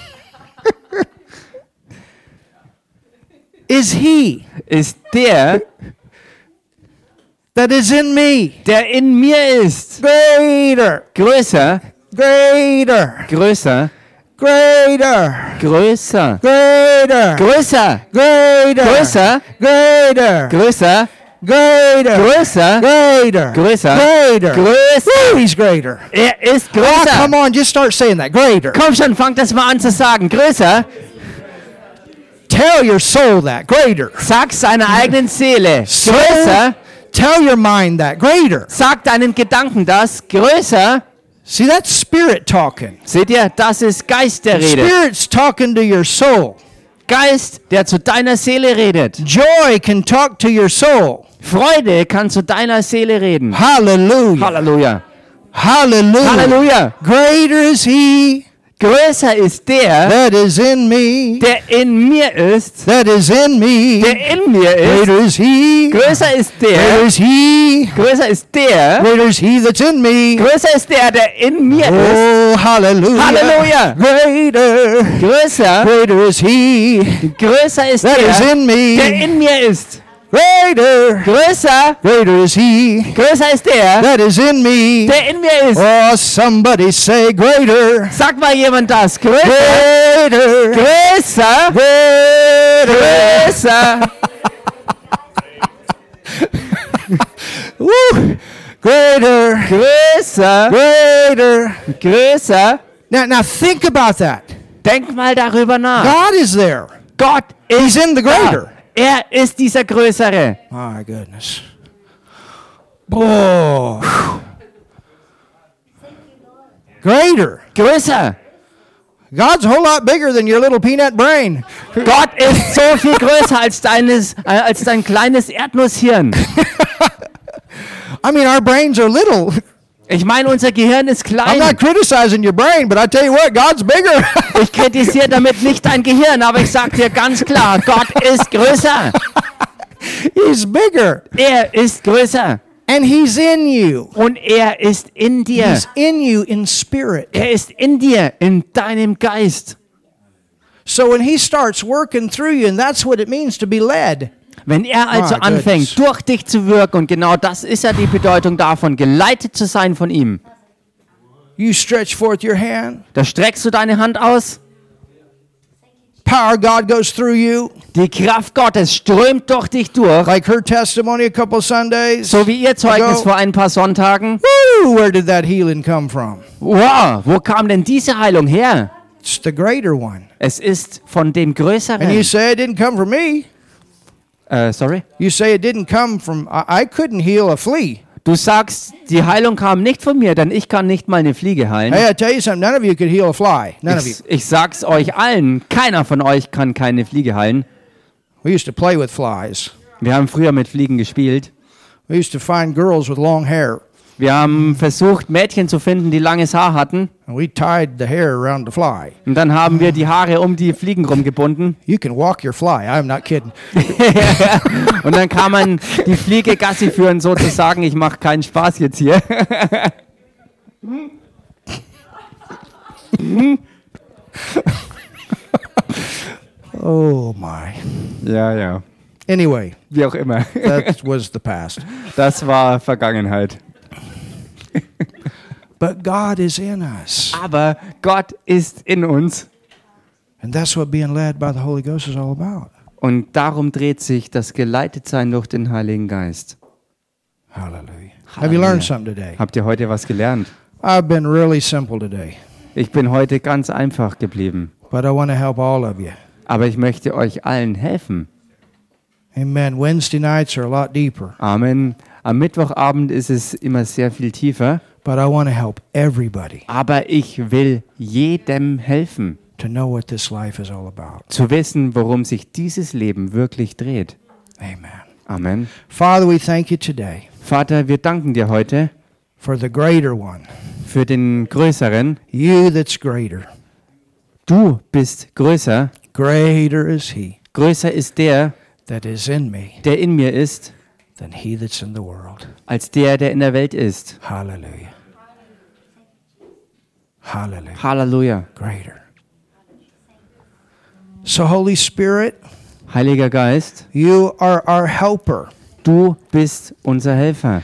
Is he Ist der, that is in me. der in mir ist. Greater. Größer, Greater. größer, Greater. größer, Greater. größer, Greater. größer, Greater. größer, Greater. größer, Greater. größer, Greater. größer. Woo, he's greater. Er ist Oh, größer. come on, just start saying that. Greater. Komm schon, fang das mal an zu sagen. Größer. Tell your soul that. Greater. Sag seiner eigenen Seele. Größer. tell your mind that. Greater. Sag deinen Gedanken das. Größer. See, that's spirit talking. Seht ihr, das ist Geist, der redet. Spirit's talking to your soul. Geist, der zu deiner Seele redet. Joy can talk to your soul. Freude kann zu deiner Seele reden. Hallelujah. Halleluja. Hallelujah. Halleluja. Greater is he Größer ist der, that is in me. der in mir ist. That is in me. Der in mir ist. Greater is he. Größer ist Greater der. is he. Größer ist der. Greater is he that's in me. Größer ist der, der in mir ist. Oh, hallelujah. Hallelujah. Greater. Größer. Greater is he Größer ist that is der, in der me. in mir ist. Greater. Größer. Greater is he Größer ist der, that is in me. der in mir ist. Oh, somebody say greater. Sag mal jemand das. Größer. Greater. Größer. Greater. Größer. Greater. Größer. Greater. Größer. <laughs> Now, now think about that. Denk mal darüber nach. God is there. Gott He's in the da. Er ist dieser Größere. My goodness. Boy. Greater. Größer. God's a whole lot bigger than your little peanut brain. Gott ist so viel größer als, deines, äh, als dein kleines Erdnusshirn. <laughs> I mean, our brains are little. Ich meine, unser Gehirn ist I'm klein. not criticizing your brain, but I tell you what, God's bigger. <laughs> Ich kritisiere damit nicht dein Gehirn, aber ich sage dir ganz klar, Gott ist größer. <laughs> he's bigger. Er ist größer. And He's in you. Und er ist in dir. He's in you in spirit. Er ist in dir, in deinem Geist. So when He starts working through you, and that's what it means to be led. Wenn er also My anfängt, durch dich zu wirken, und genau das ist ja die Bedeutung davon, geleitet zu sein von ihm, You stretch forth your hand. da streckst du deine Hand aus, Power God goes through you. die Kraft Gottes strömt durch dich durch, Like her testimony a couple Sundays. so wie ihr Zeugnis ago. vor ein paar Sonntagen. Woo, where did that healing come from? Wow, wo kam denn diese Heilung her? It's the greater one. Es ist von dem And you Größeren. say it didn't come from me. Äh, sorry? You say it didn't come from, I, couldn't heal a flea. Du sagst, die Heilung kam nicht von mir, denn ich kann nicht mal eine Fliege heilen. Hey, I tell you something, none of you could heal a fly. None of you. Ich, ich sag's euch allen, keiner von euch kann keine Fliege heilen. We used to play with flies. Wir haben früher mit Fliegen gespielt. We used to find girls with long hair. Wir haben versucht, Mädchen zu finden, die langes Haar hatten. And we tied the hair around the fly. Und dann haben wir die Haare um die Fliegen rumgebunden. <laughs> You can walk your fly. I'm not kidding. Und dann kann man die Fliege Gassi führen, sozusagen. Ich mache keinen Spaß jetzt hier. <laughs> Oh my. Ja, ja. Anyway, Wie auch immer. that was the past. Das war Vergangenheit. <laughs> But God is in us. Aber Gott ist in uns. And that's what being led by the Holy Ghost is all about. Und darum dreht sich das Geleitetsein durch den Heiligen Geist. Hallelujah. Have you learned something today? Habt ihr heute was gelernt? I've been really simple today, Ich bin heute ganz einfach geblieben. but I want to help all of you. Aber ich möchte euch allen helfen. Amen. Wednesday nights are a lot deeper, Amen. Am Mittwochabend ist es immer sehr viel tiefer. but I want to help everybody Aber ich will jedem helfen, to know what this life is all about. zu wissen, worum sich dieses Leben wirklich dreht. Amen. Amen. Father, we thank you today Vater, wir danken dir heute for the greater one, für den Größeren. you that's greater. Du bist größer. Greater is he Größer ist der, that is in me der in mir ist, than he that's in the world. als der, der in der Welt ist. Hallelujah. Hallelujah. Halleluja. Greater. So, Holy Spirit, Heiliger Geist, you are our helper, du bist unser Helfer.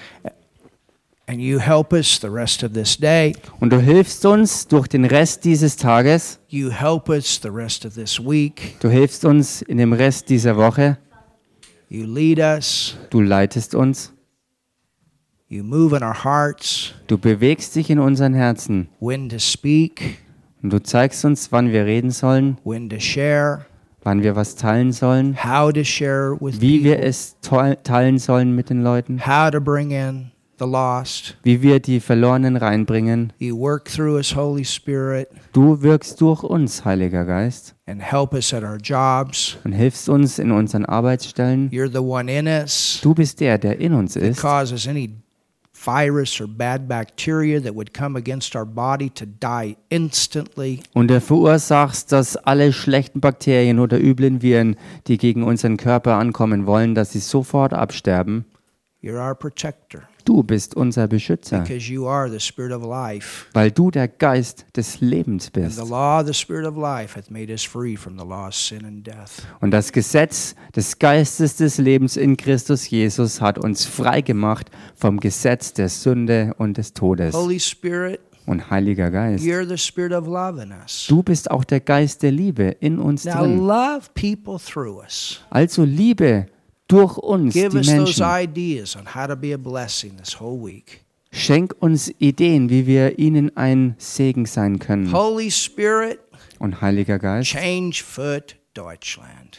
and you help us the rest of this day. Und du hilfst uns durch den Rest dieses Tages. You help us the rest of this week. Du hilfst uns in dem Rest dieser Woche. You lead us. Du leitest uns. You move in our hearts Du bewegst dich in unseren Herzen. when to speak, Und du zeigst uns, wann wir reden sollen, when to share, wann wir was teilen sollen, how to share with wie wir es teilen sollen mit den Leuten, how to bring in the lost. wie wir die Verlorenen reinbringen. Du wirkst durch uns, Heiliger Geist, and help us at our jobs. und hilfst uns in unseren Arbeitsstellen. You're the one in us Du bist der, der in uns ist, causes any virus or bad bacteria that would come against our body to die instantly. und der verursachst, dass alle schlechten Bakterien oder üblen Viren, die gegen unseren Körper ankommen wollen, dass sie sofort absterben. You're our protector Du bist unser Beschützer, because you are the Spirit of life. weil du der Geist des Lebens bist. the law of the Spirit of life hath made us free from the law of sin and death. Und das Gesetz des Geistes des Lebens in Christus Jesus hat uns frei gemacht vom Gesetz der Sünde und des Todes. Holy Spirit, Und Heiliger Geist, you're the Spirit of love in us. du bist auch der Geist der Liebe in uns Now drin. love people through us. Also Liebe durch uns, Give die us those Menschen. ideas on how to be a blessing this whole week. Schenk uns Ideen, wie wir ihnen ein Segen sein können. Holy Spirit, Und Heiliger Geist,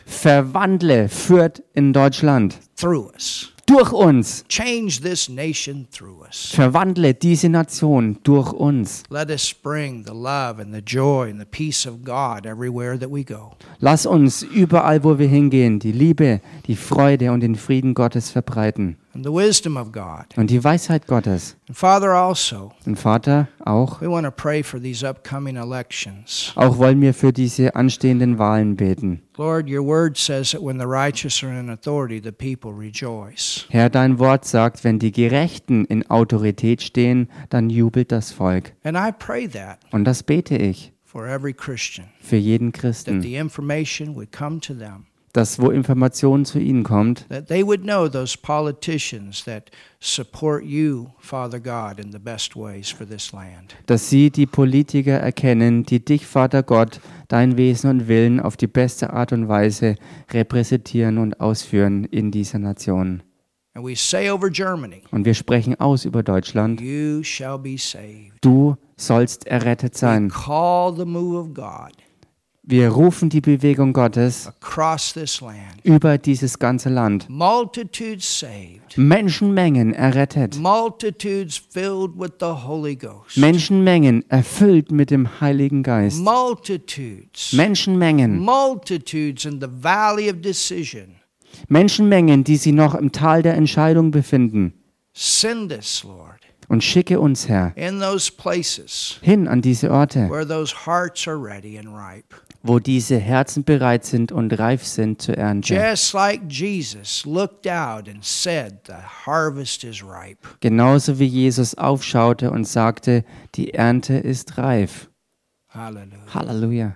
verwandle Fürth in Deutschland. through us. Durch uns. Change this nation through us. Verwandle diese Nation durch uns. Let us bring the love and the joy and the peace of God everywhere that we go. Lass uns überall, wo wir hingehen, die Liebe, die Freude und den Frieden Gottes verbreiten. And the wisdom of God. Und die Weisheit Gottes. And Father, also, Und Vater, auch, we want to pray for these upcoming elections. auch wollen wir für diese anstehenden Wahlen beten. Lord, your word says that when the righteous are in authority, the people rejoice. Herr, dein Wort sagt, wenn die Gerechten in Autorität stehen, dann jubelt das Volk. And I pray that Und das bete ich for every Christian, für jeden that Christen, the information would come to them, dass wo Information zu ihnen kommt, that they would know those politicians that support you, Father God, in the best ways for this land. dass sie die Politiker erkennen, die dich, Vater Gott, dein Wesen und Willen auf die beste Art und Weise repräsentieren und ausführen in dieser Nation. And we say over Germany, Und wir sprechen aus über Deutschland. you shall be saved. Du sollst errettet We sein. Wir rufen die Bewegung Gottes across this land. über dieses ganze Land. Menschenmengen errettet. Menschenmengen erfüllt mit dem Heiligen Geist. Menschenmengen. Menschenmengen, die sich noch im Tal der Entscheidung befinden. Send us, Lord, Und schicke uns, Herr, hin an diese Orte, wo diese Herzen bereit sind und reif sind zur Ernte. Just like Jesus looked out and said, The harvest is ripe. Genauso wie Jesus aufschaute und sagte, die Ernte ist reif. Hallelujah. Halleluja.